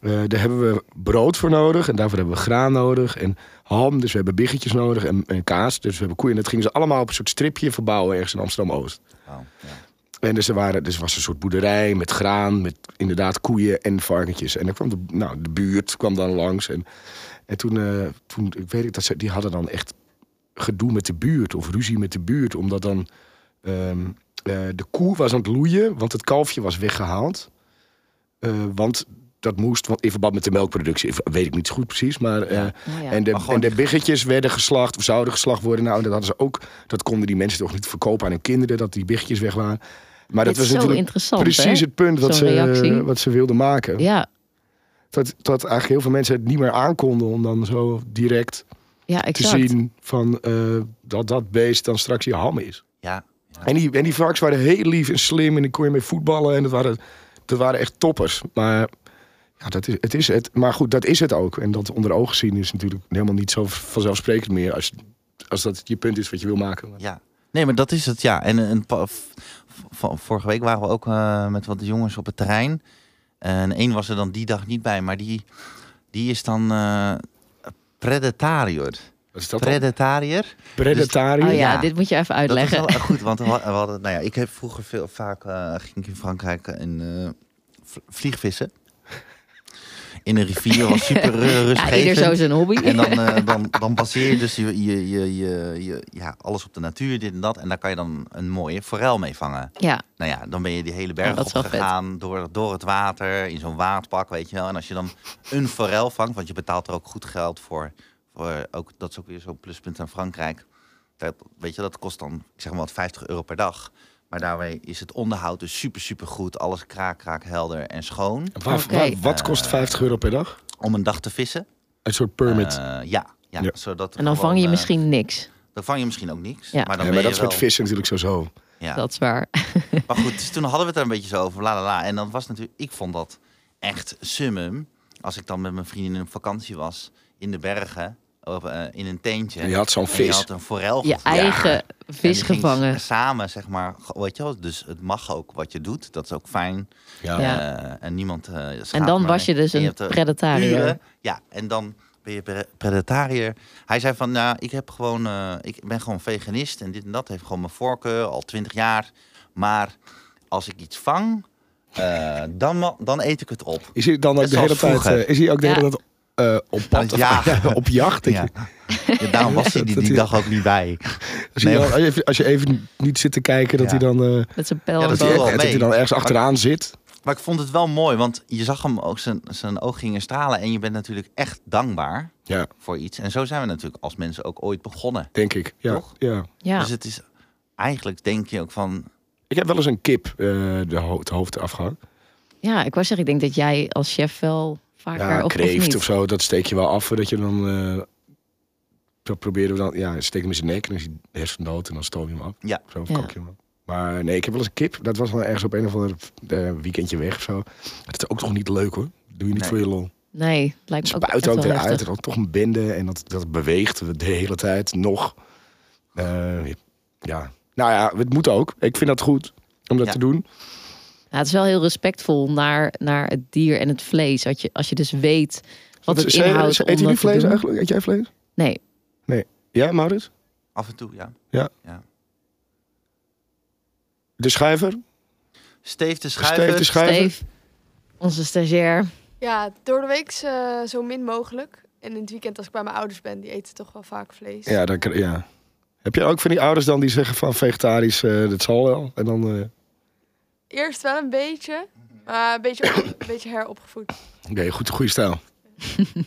Speaker 4: eh, daar hebben we brood voor nodig en daarvoor hebben we graan nodig en ham, dus we hebben biggetjes nodig en, en kaas, dus we hebben koeien. En dat gingen ze allemaal op een soort stripje verbouwen ergens in Amsterdam-Oost.
Speaker 5: Ja.
Speaker 4: En dus er, waren, dus was een soort boerderij met graan, met inderdaad koeien en varkentjes. En dan kwam de, nou, de buurt kwam dan langs. En, en toen, eh, toen, ik weet ik dat ze, die hadden dan echt gedoe met de buurt of ruzie met de buurt. Omdat dan ehm, eh, de koe was aan het loeien, want het kalfje was weggehaald. Eh, want dat moest, want in verband met de melkproductie, weet ik niet zo goed precies. Maar, eh,
Speaker 5: Ja.
Speaker 3: Ja.
Speaker 4: en, de, en de biggetjes werden geslacht of zouden geslacht worden. Nou, dat hadden ze ook. Dat konden die mensen toch niet verkopen aan hun kinderen, dat die biggetjes weg waren. Maar dat
Speaker 3: Dit
Speaker 4: was natuurlijk precies
Speaker 3: hè?
Speaker 4: het punt wat ze, wat ze wilden maken.
Speaker 3: Ja,
Speaker 4: Dat, dat eigenlijk heel veel mensen het niet meer aankonden om dan zo direct
Speaker 3: ja,
Speaker 4: te zien van eh, dat dat beest dan straks je ham is.
Speaker 5: Ja.
Speaker 4: En die, en die varkens waren heel lief en slim en die kon je mee voetballen en dat waren, dat waren echt toppers. Maar ja, dat is, het is het. Maar goed, dat is het ook. En dat onder ogen zien is natuurlijk helemaal niet zo vanzelfsprekend meer als, als dat je punt is wat je wil maken.
Speaker 5: Ja, nee, maar dat is het, ja. En v- vorige week waren we ook eh, met wat jongens op het terrein. En één was er dan die dag niet bij, maar die, die is dan predatariër.
Speaker 4: Wat is dat?
Speaker 5: Predatariër.
Speaker 4: Predatariër?
Speaker 3: Oh ja,
Speaker 5: Ja.
Speaker 3: dit moet je even
Speaker 5: Dat is
Speaker 3: uitleggen.
Speaker 5: wel goed, want we *laughs* hadden, nou ja, ik heb vroeger veel, vaak eh, ging ik in Frankrijk en eh, vliegvissen. in een rivier was super *laughs* ru-
Speaker 3: Ja,
Speaker 5: rustgevend.
Speaker 3: ieder zo zijn hobby.
Speaker 5: En dan, eh, *laughs* dan, dan baseer je dus je, je, je, je, je- ja, alles op de natuur, dit en dat. En daar kan je dan een mooie forel mee vangen.
Speaker 3: ja,
Speaker 5: Nou ja, dan ben je die hele berg
Speaker 3: Ja, wel
Speaker 5: opgegaan door, door het water, in zo'n waadpak, weet je wel. En als je dan een forel vangt, want je betaalt er ook goed geld voor. Voor ook, dat is ook weer zo'n pluspunt aan Frankrijk. Dat, weet je, dat kost dan, ik zeg maar wat, 50 euro per dag. Maar daarbij is het onderhoud dus super, super goed. Alles kraak, kraak, helder en schoon.
Speaker 4: Waar- wat kost 50 euro per dag?
Speaker 5: Om een dag te vissen.
Speaker 4: Een soort permit.
Speaker 5: Eh, ja, ja,
Speaker 4: Ja.
Speaker 5: Zodat
Speaker 3: en dan
Speaker 5: gewoon,
Speaker 3: vang je
Speaker 5: eh,
Speaker 3: misschien niks.
Speaker 5: Dan vang je misschien ook niks.
Speaker 3: Ja.
Speaker 5: Maar dan
Speaker 4: ja, maar dat is met
Speaker 5: wel-
Speaker 4: vissen natuurlijk sowieso.
Speaker 5: Ja.
Speaker 3: Dat is waar. *laughs*
Speaker 5: Maar goed, dus toen hadden we het er een beetje zo over. La, la, la. En dan was natuurlijk, ik vond dat echt summum. Als ik dan met mijn vrienden op vakantie was in de bergen, of, eh, in een tentje.
Speaker 4: En je had zo'n
Speaker 5: en je
Speaker 4: vis.
Speaker 5: had een forel
Speaker 3: Je
Speaker 5: gevangen.
Speaker 3: eigen
Speaker 5: En
Speaker 3: vis gevangen.
Speaker 5: Samen, zeg maar, weet je wel. Dus het mag ook wat je doet. Dat is ook fijn.
Speaker 4: Ja.
Speaker 5: Eh, en niemand eh, schaadt
Speaker 3: En dan was je dus
Speaker 5: En
Speaker 3: een predatariër.
Speaker 5: uren. Ja, en dan ben je pre- predatariër. Hij zei van, nou, ik heb gewoon, eh, ik ben gewoon veganist en dit en dat heeft gewoon mijn voorkeur al twintig jaar. Maar als ik iets vang, eh, dan, dan eet ik het op.
Speaker 4: Is hij dan ook
Speaker 5: Net
Speaker 4: de hele tijd, eh, is hij ook de hele tijd eh, op pad?
Speaker 5: jagen. *laughs*
Speaker 4: op jacht?
Speaker 5: Ja.
Speaker 4: je-
Speaker 5: Ja, daarom was hij die, die dag ook niet bij.
Speaker 4: als, je
Speaker 5: Nee,
Speaker 4: als, je even, als je even niet zit te kijken, dat
Speaker 5: Ja.
Speaker 4: hij dan, eh,
Speaker 3: Met zijn pijl
Speaker 5: Ja,
Speaker 3: en
Speaker 5: dat
Speaker 4: hij dan ergens achteraan zit.
Speaker 5: Maar ik vond het wel mooi, want je zag hem ook, zijn, zijn oog gingen stralen. En je bent natuurlijk echt dankbaar
Speaker 4: Ja,
Speaker 5: voor iets. En zo zijn we natuurlijk als mensen ook ooit begonnen.
Speaker 4: denk ik. Ja,
Speaker 5: Toch?
Speaker 4: ja.
Speaker 3: Ja.
Speaker 5: Dus het is, eigenlijk denk je ook van,
Speaker 4: Ik heb wel eens een kip eh, de ho het hoofd afgehangen.
Speaker 3: ja, ik wou zeggen, ik denk dat jij als chef wel vaker
Speaker 4: Ja,
Speaker 3: of, of
Speaker 4: kreeft
Speaker 3: niet.
Speaker 4: of zo, dat steek je wel af. Dat je dan... eh dat proberen we dan... Ja, steek hem in zijn nek en dan is hij hersen dood en dan stoom je hem af.
Speaker 5: ja,
Speaker 4: Zo of
Speaker 3: Ja.
Speaker 4: kak je hem af. Maar nee, ik heb wel eens een kip. Dat was wel ergens op een of ander eh, weekendje weg of zo. Dat is ook toch niet leuk hoor. doe je niet
Speaker 5: Nee.
Speaker 4: voor je lol.
Speaker 3: Nee, lijkt me ook,
Speaker 4: Spuit
Speaker 3: echt
Speaker 4: ook
Speaker 3: wel
Speaker 4: weer uit.
Speaker 3: heftig.
Speaker 4: En dan toch een bende. En dat, dat beweegt de hele tijd nog. Eh, ja. Nou ja, het moet ook. Ik vind dat goed om dat
Speaker 5: Ja.
Speaker 4: te doen.
Speaker 3: Ja, het is wel heel respectvol naar, naar het dier en het vlees. Als je, als je dus weet wat het
Speaker 4: Ze-
Speaker 3: inhoudt.
Speaker 4: Eet jullie
Speaker 3: dat te
Speaker 4: vlees eigenlijk? Eet jij vlees?
Speaker 3: Nee,
Speaker 4: Ja, Maurits?
Speaker 5: af en toe, ja.
Speaker 4: De schijver?
Speaker 5: Steef de schuiver.
Speaker 4: Steef de schijver?
Speaker 3: Steve, onze stagiair.
Speaker 6: Ja, door de week eh, zo min mogelijk. En in het weekend als ik bij mijn ouders ben, die eten toch wel vaak vlees.
Speaker 4: Ja, dan, ja. Heb je ook van die ouders dan die zeggen van vegetarisch, eh, dat zal wel. En dan eh
Speaker 6: Eerst wel een beetje, maar een beetje, een beetje heropgevoed.
Speaker 4: nee, goed, goede stijl. *laughs*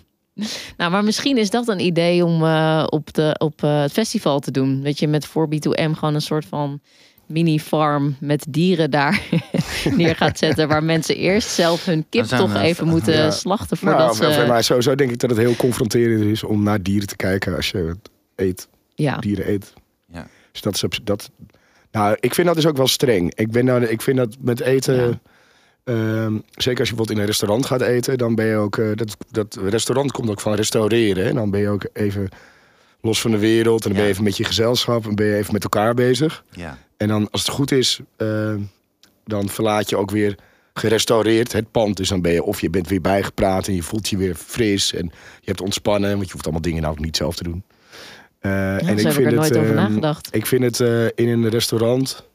Speaker 3: Nou, maar misschien is dat een idee om eh, op, de, op eh, het festival te doen. Dat je met 4B2M gewoon een soort van mini-farm met dieren daar *laughs* neer gaat zetten. Waar mensen eerst zelf hun kip toch even moeten
Speaker 4: ja.
Speaker 3: slachten voordat
Speaker 4: Nou,
Speaker 3: ze...
Speaker 4: maar sowieso denk ik dat het heel confronterend is om naar dieren te kijken als je eet.
Speaker 3: Ja,
Speaker 4: dieren eet.
Speaker 5: Ja.
Speaker 4: Dus dat is op- dat. Nou, ik vind dat dus ook wel streng. Ik ben nou, ik vind dat met eten.
Speaker 3: Ja.
Speaker 4: ehm, zeker als je bijvoorbeeld in een restaurant gaat eten, dan ben je ook. eh, dat, dat restaurant komt ook van restaureren. En dan ben je ook even los van de wereld. En dan ben je even met je gezelschap. En ben je even met elkaar bezig.
Speaker 5: Ja.
Speaker 4: En dan, als het goed is, eh, dan verlaat je ook weer gerestaureerd het pand. Dus dan ben je, of je bent weer bijgepraat en je voelt je weer fris. En je hebt ontspannen, want je hoeft allemaal dingen nou ook niet zelf te doen. Eh,
Speaker 3: ja
Speaker 4: en
Speaker 3: zo heb ik er nooit over
Speaker 4: ehm,
Speaker 3: nagedacht.
Speaker 4: ik vind het eh, in een restaurant,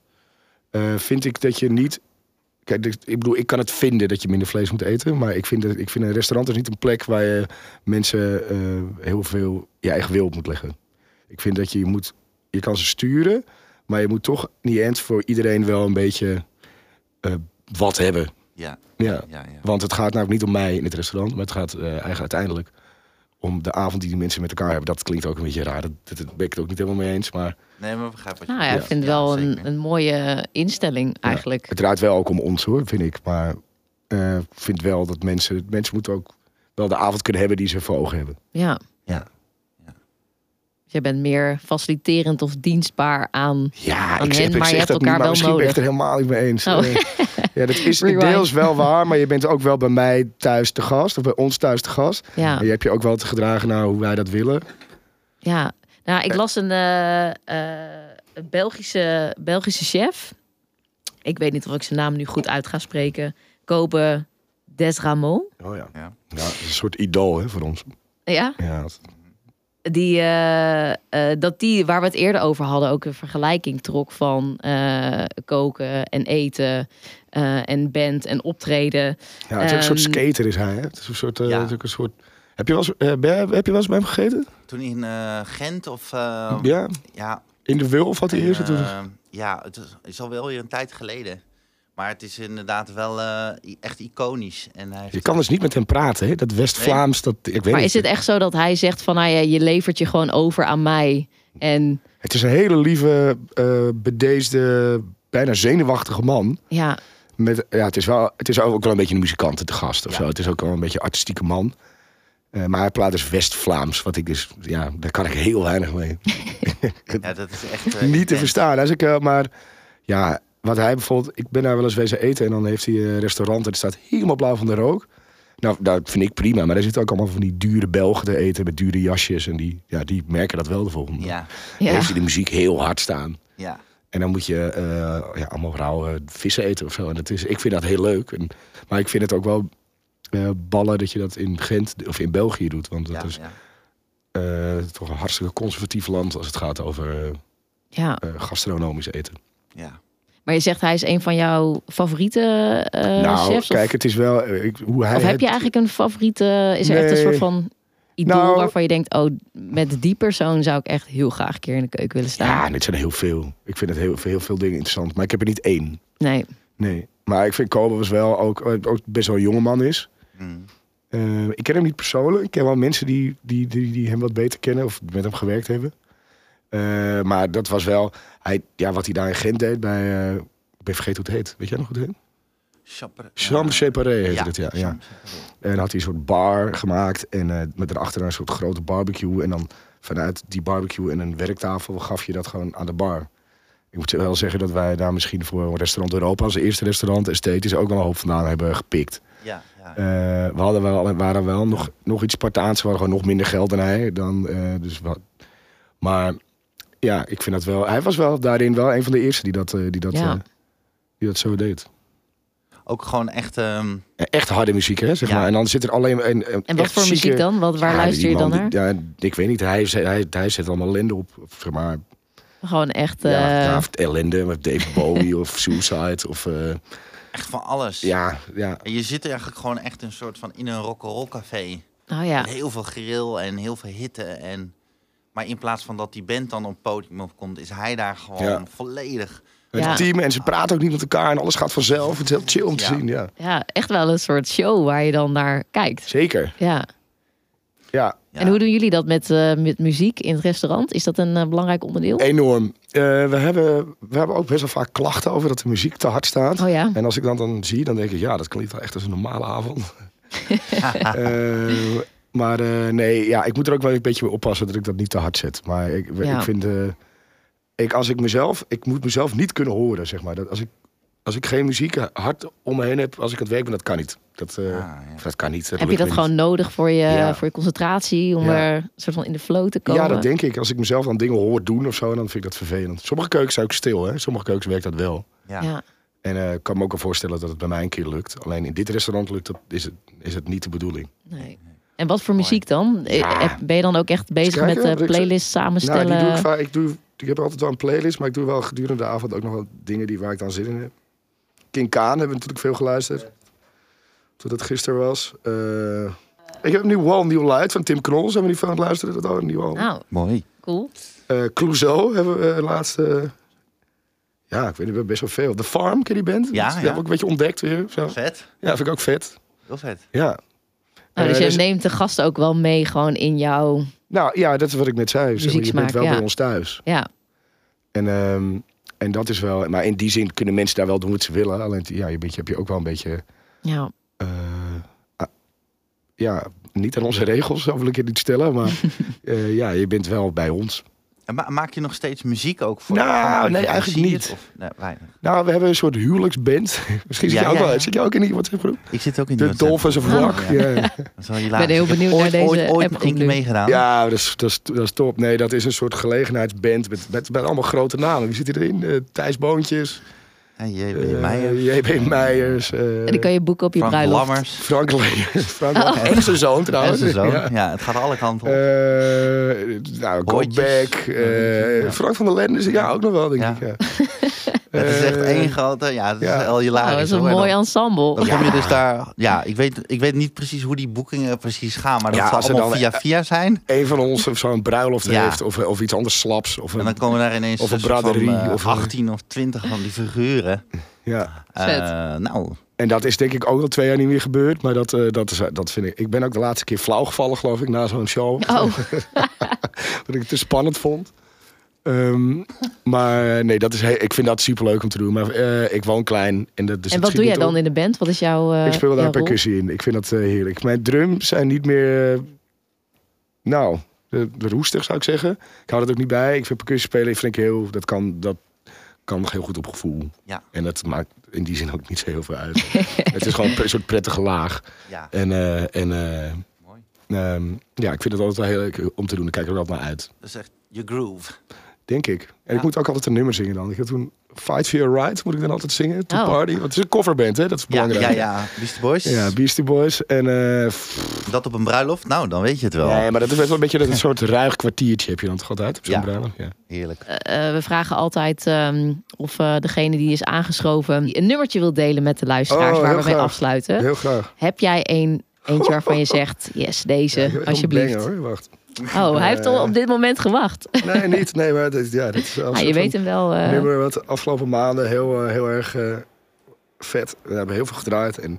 Speaker 4: eh, vind ik dat je niet... Kijk, dit- ik bedoel, ik kan het vinden dat je minder vlees moet eten. Maar ik vind, dat, ik vind een restaurant is niet een plek waar je mensen eh, heel veel je eigen wil op moet leggen. Ik vind dat je, je moet, je kan ze sturen, maar je moet toch in die end voor iedereen wel een beetje eh, wat hebben.
Speaker 5: Ja.
Speaker 4: Ja.
Speaker 5: Ja, ja.
Speaker 4: Want het gaat nou niet om mij in het restaurant, maar het gaat eh, eigenlijk uiteindelijk om de avond die die mensen met elkaar hebben. Dat klinkt ook een beetje raar, dat, dat, dat ben ik het ook niet helemaal mee eens. Maar
Speaker 5: Nee, maar begrijp wat je
Speaker 3: Nou ja, ik vind het wel een, een mooie instelling eigenlijk.
Speaker 4: het draait wel ook om ons hoor, vind ik. Maar eh, ik vind wel dat mensen, mensen moeten ook wel de avond kunnen hebben die ze voor ogen hebben.
Speaker 3: Ja.
Speaker 5: Ja.
Speaker 3: Dus jij bent meer faciliterend of dienstbaar aan...
Speaker 4: Ja,
Speaker 3: Aan
Speaker 4: ik,
Speaker 3: hen,
Speaker 4: zeg, ik
Speaker 3: maar je hebt
Speaker 4: dat niet,
Speaker 3: elkaar
Speaker 4: maar
Speaker 3: wel
Speaker 4: misschien ben ik het er helemaal niet mee eens.
Speaker 3: Oh.
Speaker 4: Ja, dat is
Speaker 3: Rewind.
Speaker 4: deels wel waar, maar je bent ook wel bij mij thuis te gast, of bij ons thuis te gast.
Speaker 3: Ja.
Speaker 4: En je hebt je ook wel te gedragen naar hoe wij dat willen.
Speaker 3: Ja, nou, ik las een, eh, eh, een Belgische, Belgische chef. Ik weet niet of ik zijn naam nu goed uit ga spreken. Kobe Desramo.
Speaker 4: Oh ja.
Speaker 5: Ja.
Speaker 4: Ja, dat is een soort idool hè, voor ons.
Speaker 3: Ja,
Speaker 4: Ja,
Speaker 3: die, eh, eh, dat die, waar we het eerder over hadden, ook een vergelijking trok van eh, koken en eten eh, en band en optreden.
Speaker 4: Ja, het is ook een soort
Speaker 3: Ehm,
Speaker 4: skater is hij. Hè? Het is een soort, eh,
Speaker 5: Ja.
Speaker 4: het is ook een soort... Heb je, wel eens, eh, ben je- heb je wel eens bij hem gegeten?
Speaker 5: Toen in eh, Gent of...
Speaker 4: ja,
Speaker 5: ja,
Speaker 4: in de Wulf had hij eerst.
Speaker 5: ja, het is, is al wel weer een tijd geleden. Maar het is inderdaad wel eh, echt iconisch. En hij
Speaker 4: Je kan dus niet met hem praten, hè? Dat West-Vlaams, dat ik weet
Speaker 3: Maar is het echt zo dat hij zegt van, nou ja, je levert je gewoon over aan mij en
Speaker 4: Het is een hele lieve, eh bedeesde, bijna zenuwachtige man.
Speaker 3: ja,
Speaker 4: Met, ja, het is, wel, het is ook wel een beetje een muzikant te gast of
Speaker 5: Ja.
Speaker 4: zo. Het is ook wel een beetje een artistieke man. Eh, maar hij praat dus West-Vlaams, wat ik dus, ja, daar kan ik heel weinig mee. *laughs*
Speaker 5: ja, dat is echt
Speaker 4: niet te verstaan. Als ik, eh, maar ja, wat hij bijvoorbeeld, ik ben daar wel eens wezen eten en dan heeft hij een restaurant en het staat helemaal blauw van de rook. Nou, dat vind ik prima, maar daar zitten ook allemaal van die dure Belgen te eten met dure jasjes en die, ja, die merken dat wel de volgende. dag.
Speaker 5: Ja,
Speaker 4: Dan
Speaker 3: ja.
Speaker 4: heeft hij de muziek heel hard staan.
Speaker 5: ja.
Speaker 4: En dan moet je eh, ja, allemaal rauwe vissen eten of zo. En dat is, ik vind dat heel leuk. En, maar ik vind het ook wel eh, ballen dat je dat in Gent of in België doet. Want dat
Speaker 5: ja,
Speaker 4: is
Speaker 5: ja.
Speaker 4: eh, toch een hartstikke conservatief land als het gaat over
Speaker 3: ja.
Speaker 4: eh, gastronomisch eten.
Speaker 5: ja.
Speaker 3: Maar je zegt hij is een van jouw favoriete eh
Speaker 4: nou,
Speaker 3: chefs? Of,
Speaker 4: kijk, het is wel eh, ik, hoe hij.
Speaker 3: of heb
Speaker 4: het-
Speaker 3: je eigenlijk een favoriete, is er echt een soort van idool
Speaker 4: Nou-
Speaker 3: waarvan je denkt, oh, met die persoon zou ik echt heel graag een keer in de keuken willen staan?
Speaker 4: Ja, dit zijn heel veel. Ik vind het heel, heel veel dingen interessant. Maar ik heb er niet één.
Speaker 3: Nee.
Speaker 4: Nee. Maar ik vind Kobe was wel ook, ook best wel een jonge man is.
Speaker 5: Mm.
Speaker 4: Eh, ik ken hem niet persoonlijk. Ik ken wel mensen die, die, die, die hem wat beter kennen of met hem gewerkt hebben. Eh, maar dat was wel hij, ja, wat hij daar in Gent deed bij. eh, ik ben vergeten hoe het heet. Weet jij nog hoe het heet? Chambre Séparé heette
Speaker 5: ja,
Speaker 4: het, ja. ja. En had hij een soort bar gemaakt. En eh, met daarachter een soort grote barbecue. En dan vanuit die barbecue en een werktafel gaf je dat gewoon aan de bar. Ik moet wel zeggen dat wij daar misschien voor een restaurant Europa, als eerste restaurant, esthetisch, ook wel een hoop vandaan hebben gepikt.
Speaker 5: Ja, ja.
Speaker 4: We hadden wel, waren wel nog, nog iets Spartaans. We hadden gewoon nog minder geld dan hij. Dan, dus wat. Maar ja, ik vind dat wel. Hij was wel daarin wel een van de eerste die dat, eh, die dat,
Speaker 3: Ja.
Speaker 4: eh, die dat zo deed.
Speaker 5: Ook gewoon echt... ehm,
Speaker 4: Echt harde muziek, hè? Zeg
Speaker 5: Ja.
Speaker 4: maar. En dan zit er alleen een. een
Speaker 3: En wat voor
Speaker 4: zieke-
Speaker 3: muziek dan? Wat, waar
Speaker 4: Ja,
Speaker 3: luister je dan naar?
Speaker 4: die- Ja, ik weet niet. Hij, zet- hij, hij zet allemaal ellende op. Zeg maar,
Speaker 3: Gewoon echt...
Speaker 4: ja,
Speaker 3: eh,
Speaker 4: ja, of ellende met David Bowie of *laughs* Suicide. Of, eh,
Speaker 5: echt van alles.
Speaker 4: ja, ja,
Speaker 5: En je zit eigenlijk gewoon echt een soort van in een rock'n'roll café.
Speaker 3: oh ja.
Speaker 5: Met heel veel grill en heel veel hitte. En... Maar in plaats van dat die band dan op het podium opkomt, is hij daar gewoon
Speaker 4: Ja.
Speaker 5: volledig.
Speaker 4: met
Speaker 3: Ja.
Speaker 4: het team. En ze praten ook niet met elkaar. En alles gaat vanzelf. Het is heel chill om te
Speaker 5: Ja.
Speaker 4: zien. Ja,
Speaker 3: Ja, echt wel een soort show waar je dan naar kijkt.
Speaker 4: zeker.
Speaker 3: Ja.
Speaker 4: Ja,
Speaker 5: Ja.
Speaker 3: En hoe doen jullie dat met, eh, met muziek in het restaurant? Is dat een eh, belangrijk onderdeel?
Speaker 4: enorm. Eh, we, hebben, we hebben ook best wel vaak klachten over dat de muziek te hard staat.
Speaker 3: Oh ja.
Speaker 4: En als ik dat dan zie, dan denk ik, ja, dat klinkt wel echt als een normale avond. *laughs* Eh, maar eh, nee, ja, ik moet er ook wel een beetje mee oppassen dat ik dat niet te hard zet. Maar ik,
Speaker 3: Ja.
Speaker 4: ik vind, eh, ik, als ik mezelf, ik moet mezelf niet kunnen horen, zeg maar. Dat als ik, als ik geen muziek hard om me heen heb, als ik aan het werk ben, dat kan niet. Dat, eh,
Speaker 5: Ah, ja.
Speaker 4: dat kan niet.
Speaker 3: Heb je dat gewoon nodig voor je,
Speaker 4: Ja.
Speaker 3: voor je concentratie? Om
Speaker 4: Ja.
Speaker 3: er soort van in de flow te komen?
Speaker 4: Ja, dat denk ik. Als ik mezelf dan dingen hoor doen of zo, dan vind ik dat vervelend. Sommige keukens zijn ook stil, hè. Sommige keukens werkt dat wel.
Speaker 5: Ja.
Speaker 3: Ja.
Speaker 4: En eh, ik kan me ook wel voorstellen dat het bij mij een keer lukt. Alleen in dit restaurant lukt dat, is, het, is het niet de bedoeling.
Speaker 3: Nee. En wat voor muziek dan?
Speaker 4: Ja.
Speaker 3: Eh, Ben je dan ook echt bezig met de
Speaker 4: ik-
Speaker 3: playlist samenstellen?
Speaker 4: Nou, die doe ik vaak. Ik, doe, ik heb altijd wel een playlist, maar ik doe wel gedurende de avond ook nog wel dingen die waar ik dan zin in heb. King Kaan hebben we natuurlijk veel geluisterd. Toen dat gisteren was. Eh, ik heb nu Wall New Light van Tim Knol. Zijn we niet van het luisteren? Dat al een nieuw album.
Speaker 3: Nou,
Speaker 5: Mooi.
Speaker 3: cool.
Speaker 4: Eh, Clouseau hebben we laatst. eh, ja, ik weet niet, we hebben best wel veel. The Farm, ken je die band?
Speaker 5: Ja,
Speaker 4: Die
Speaker 5: ja.
Speaker 4: heb ik ook een beetje ontdekt weer. Zo.
Speaker 5: Vet.
Speaker 4: Ja, vind ik ook vet.
Speaker 5: Heel vet.
Speaker 4: Ja.
Speaker 3: Nou, dus
Speaker 4: Eh,
Speaker 3: je
Speaker 4: dus-
Speaker 3: neemt de gasten ook wel mee gewoon in jouw...
Speaker 4: Nou ja, dat is wat ik net zei. Zeg maar, je bent wel
Speaker 3: ja.
Speaker 4: bij ons thuis.
Speaker 3: Ja,
Speaker 4: En, ehm, en dat is wel. Maar in die zin kunnen mensen daar wel doen wat ze willen. Alleen ja, je, beetje, heb je ook wel een beetje.
Speaker 3: ja.
Speaker 4: eh, ah, ja, niet aan onze regels, zo wil ik het niet stellen. Maar *laughs* eh, ja, je bent wel bij ons.
Speaker 5: En ma- maak je nog steeds muziek ook voor?
Speaker 4: Nou, nee, eigenlijk niet.
Speaker 5: Of, nee, weinig.
Speaker 4: Nou, we hebben een soort huwelijksband. *laughs* Misschien zit
Speaker 5: Ja,
Speaker 4: je ook
Speaker 5: ja,
Speaker 4: wel.
Speaker 5: ja.
Speaker 4: Zit je ook in die WhatsApp groep?
Speaker 5: Ik zit ook in
Speaker 4: De
Speaker 5: die WhatsApp.
Speaker 4: Dolphins of. Rock. Ja.
Speaker 3: Ik ben heel benieuwd
Speaker 5: ooit,
Speaker 3: naar deze
Speaker 5: ooit, ooit één
Speaker 3: nu.
Speaker 5: meegedaan.
Speaker 4: Ja, dat is, dat, is, dat is top. Nee, dat is een soort gelegenheidsband met, met, met allemaal grote namen. Wie zit erin? Eh, Thijs Boontjes,
Speaker 5: J.B.
Speaker 4: eh,
Speaker 5: Meijers.
Speaker 4: J.B. Meijers. eh,
Speaker 3: En die kan je boeken op je
Speaker 5: Frank
Speaker 3: bruiloft.
Speaker 5: Lammers.
Speaker 4: Frank Leijers. *laughs* Frank Lammers. En zijn zoon trouwens.
Speaker 5: En zijn zoon. *laughs*
Speaker 4: Ja.
Speaker 5: Ja. het gaat alle kanten op.
Speaker 4: Eh, nou, Go
Speaker 5: Hoortjes.
Speaker 4: Back. eh,
Speaker 5: Ja.
Speaker 4: Frank van der Lende. is- Ja, ook nog wel, denk
Speaker 5: Ja.
Speaker 4: ik. *laughs*
Speaker 5: Het is echt
Speaker 4: Eh,
Speaker 5: één grote... Ja, het is
Speaker 4: ja.
Speaker 5: heel hilarisch.
Speaker 3: Nou, dat is een
Speaker 5: hoor.
Speaker 3: Mooi
Speaker 5: dan-
Speaker 3: ensemble.
Speaker 5: Dan kom je dus daar... Ja, ik weet, ik weet niet precies hoe die boekingen precies gaan. Maar dat
Speaker 4: Ja,
Speaker 5: zal
Speaker 4: als
Speaker 5: allemaal
Speaker 4: dan-
Speaker 5: via via zijn.
Speaker 4: Een van ons of zo'n bruiloft
Speaker 5: Ja.
Speaker 4: heeft. Of, of iets anders slaps. Of
Speaker 5: En dan komen daar ineens
Speaker 4: Of een
Speaker 5: soort van,
Speaker 4: braderie,
Speaker 5: eh,
Speaker 4: of een-
Speaker 5: 18 of 20 van die figuren.
Speaker 4: ja.
Speaker 3: Vet.
Speaker 5: Eh, nou,
Speaker 4: En dat is denk ik ook al twee jaar niet meer gebeurd. Maar dat, eh, dat, is, dat vind ik... Ik ben ook de laatste keer flauw gevallen, geloof ik, na zo'n show.
Speaker 3: Oh, *laughs*
Speaker 4: dat ik het te spannend vond. Ehm, maar nee, dat is he- ik vind dat superleuk om te doen. Maar eh, ik woon klein. En, dat, dus
Speaker 3: en wat doe jij dan
Speaker 4: op.
Speaker 3: in de band? Wat is jouw eh
Speaker 4: Ik speel daar
Speaker 3: rol?
Speaker 4: percussie in. Ik vind dat eh, heerlijk. Mijn drums zijn niet meer... nou, de, de roestig zou ik zeggen. Ik hou dat ook niet bij. Ik vind percussie spelen vind ik heel... Dat kan, dat kan nog heel goed op gevoel.
Speaker 5: Ja.
Speaker 4: En dat maakt in die zin ook niet zo heel veel uit. *laughs* het is gewoon een soort prettige laag.
Speaker 5: ja.
Speaker 4: En, eh, en eh,
Speaker 5: Mooi.
Speaker 4: ehm, ja, ik vind het altijd wel heel leuk om te doen. Ik kijk er altijd naar uit.
Speaker 5: Dat is echt je groove.
Speaker 4: Denk ik. En
Speaker 5: Ja.
Speaker 4: ik moet ook altijd een nummer zingen dan. Ik heb toen Fight for Your Right moet ik dan altijd zingen. To
Speaker 3: Oh.
Speaker 4: Party. Want het is een coverband, hè? Dat is belangrijk.
Speaker 5: ja, ja. Beastie Boys.
Speaker 4: Ja, Beastie Boys. En eh,
Speaker 5: Dat op een bruiloft? Nou, dan weet je het wel.
Speaker 4: nee, maar dat is wel een beetje dat een soort *laughs* ruig kwartiertje heb je dan toch altijd op zo'n
Speaker 5: Ja.
Speaker 4: bruiloft? Ja.
Speaker 5: Heerlijk.
Speaker 3: Eh, we vragen altijd ehm, of eh, degene die is aangeschoven een nummertje wil delen met de luisteraars
Speaker 4: Oh,
Speaker 3: waar we mee afsluiten.
Speaker 4: Heel graag.
Speaker 3: Heb jij een, eentje waarvan je zegt, yes, deze,
Speaker 4: Ja,
Speaker 3: alsjeblieft.
Speaker 4: banger, hoor. Wacht.
Speaker 3: Oh, hij heeft al op dit moment gewacht.
Speaker 4: Nee, niet. Nee, maar dat, ja, dat is
Speaker 3: Ah, je weet hem wel. eh,
Speaker 4: nummer wat de afgelopen maanden heel, eh, heel erg eh, vet. We hebben heel veel gedraaid en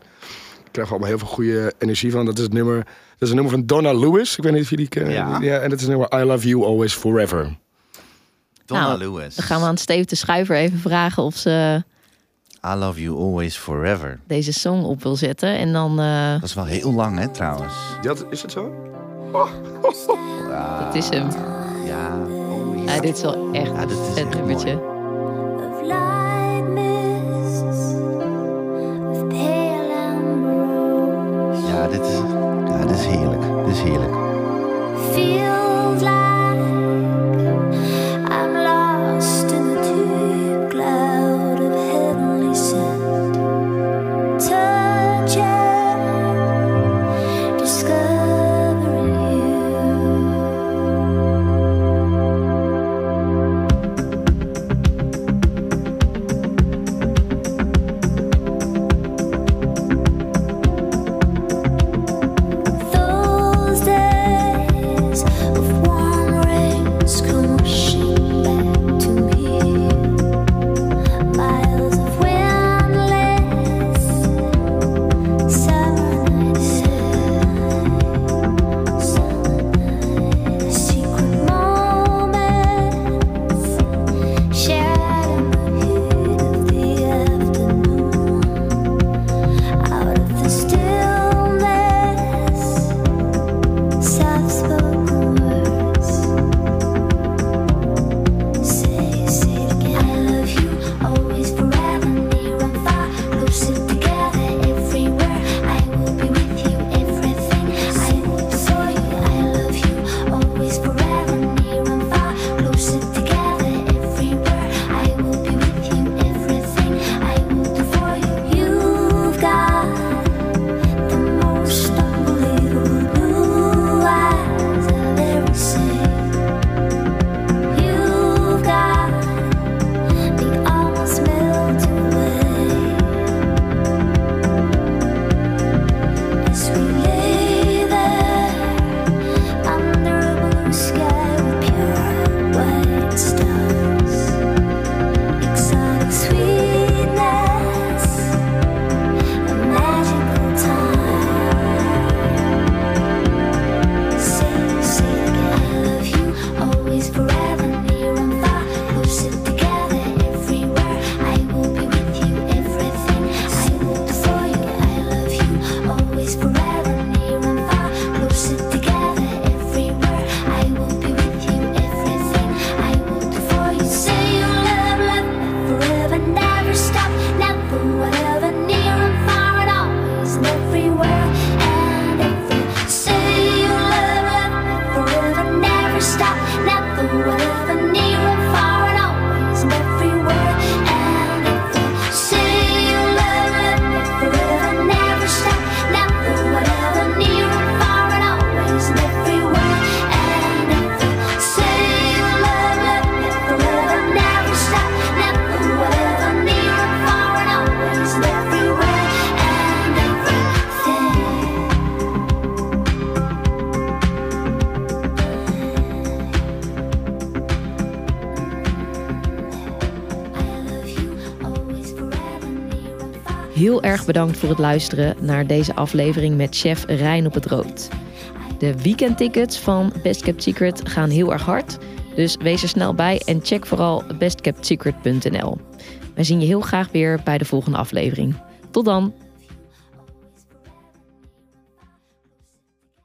Speaker 4: ik krijg allemaal heel veel goede energie van. Dat is het nummer. Dat is een nummer van Donna Lewis. Ik weet niet of jullie die kennen.
Speaker 5: Ja.
Speaker 4: en dat is het nummer I Love You Always Forever.
Speaker 5: Donna
Speaker 3: Nou,
Speaker 5: Lewis.
Speaker 3: dan gaan we aan Steve de Schuiver even vragen of ze
Speaker 5: I love you always forever.
Speaker 3: deze song op wil zetten. En dan, eh,
Speaker 5: Dat is wel heel lang, hè, trouwens.
Speaker 4: Dat, is het zo? *laughs*
Speaker 3: dat is hem.
Speaker 5: Ja,
Speaker 3: dit is wel echt
Speaker 5: Ja,
Speaker 3: een nummertje.
Speaker 7: ambrose.
Speaker 5: Ja, dit is, ja, dit is heerlijk. Dit is heerlijk.
Speaker 3: Erg bedankt voor het luisteren naar deze aflevering met chef Rijn op het Rood. De weekendtickets van Best Kept Secret gaan heel erg hard. Dus wees er snel bij en check vooral bestkeptsecret.nl. Wij zien je heel graag weer bij de volgende aflevering. Tot dan!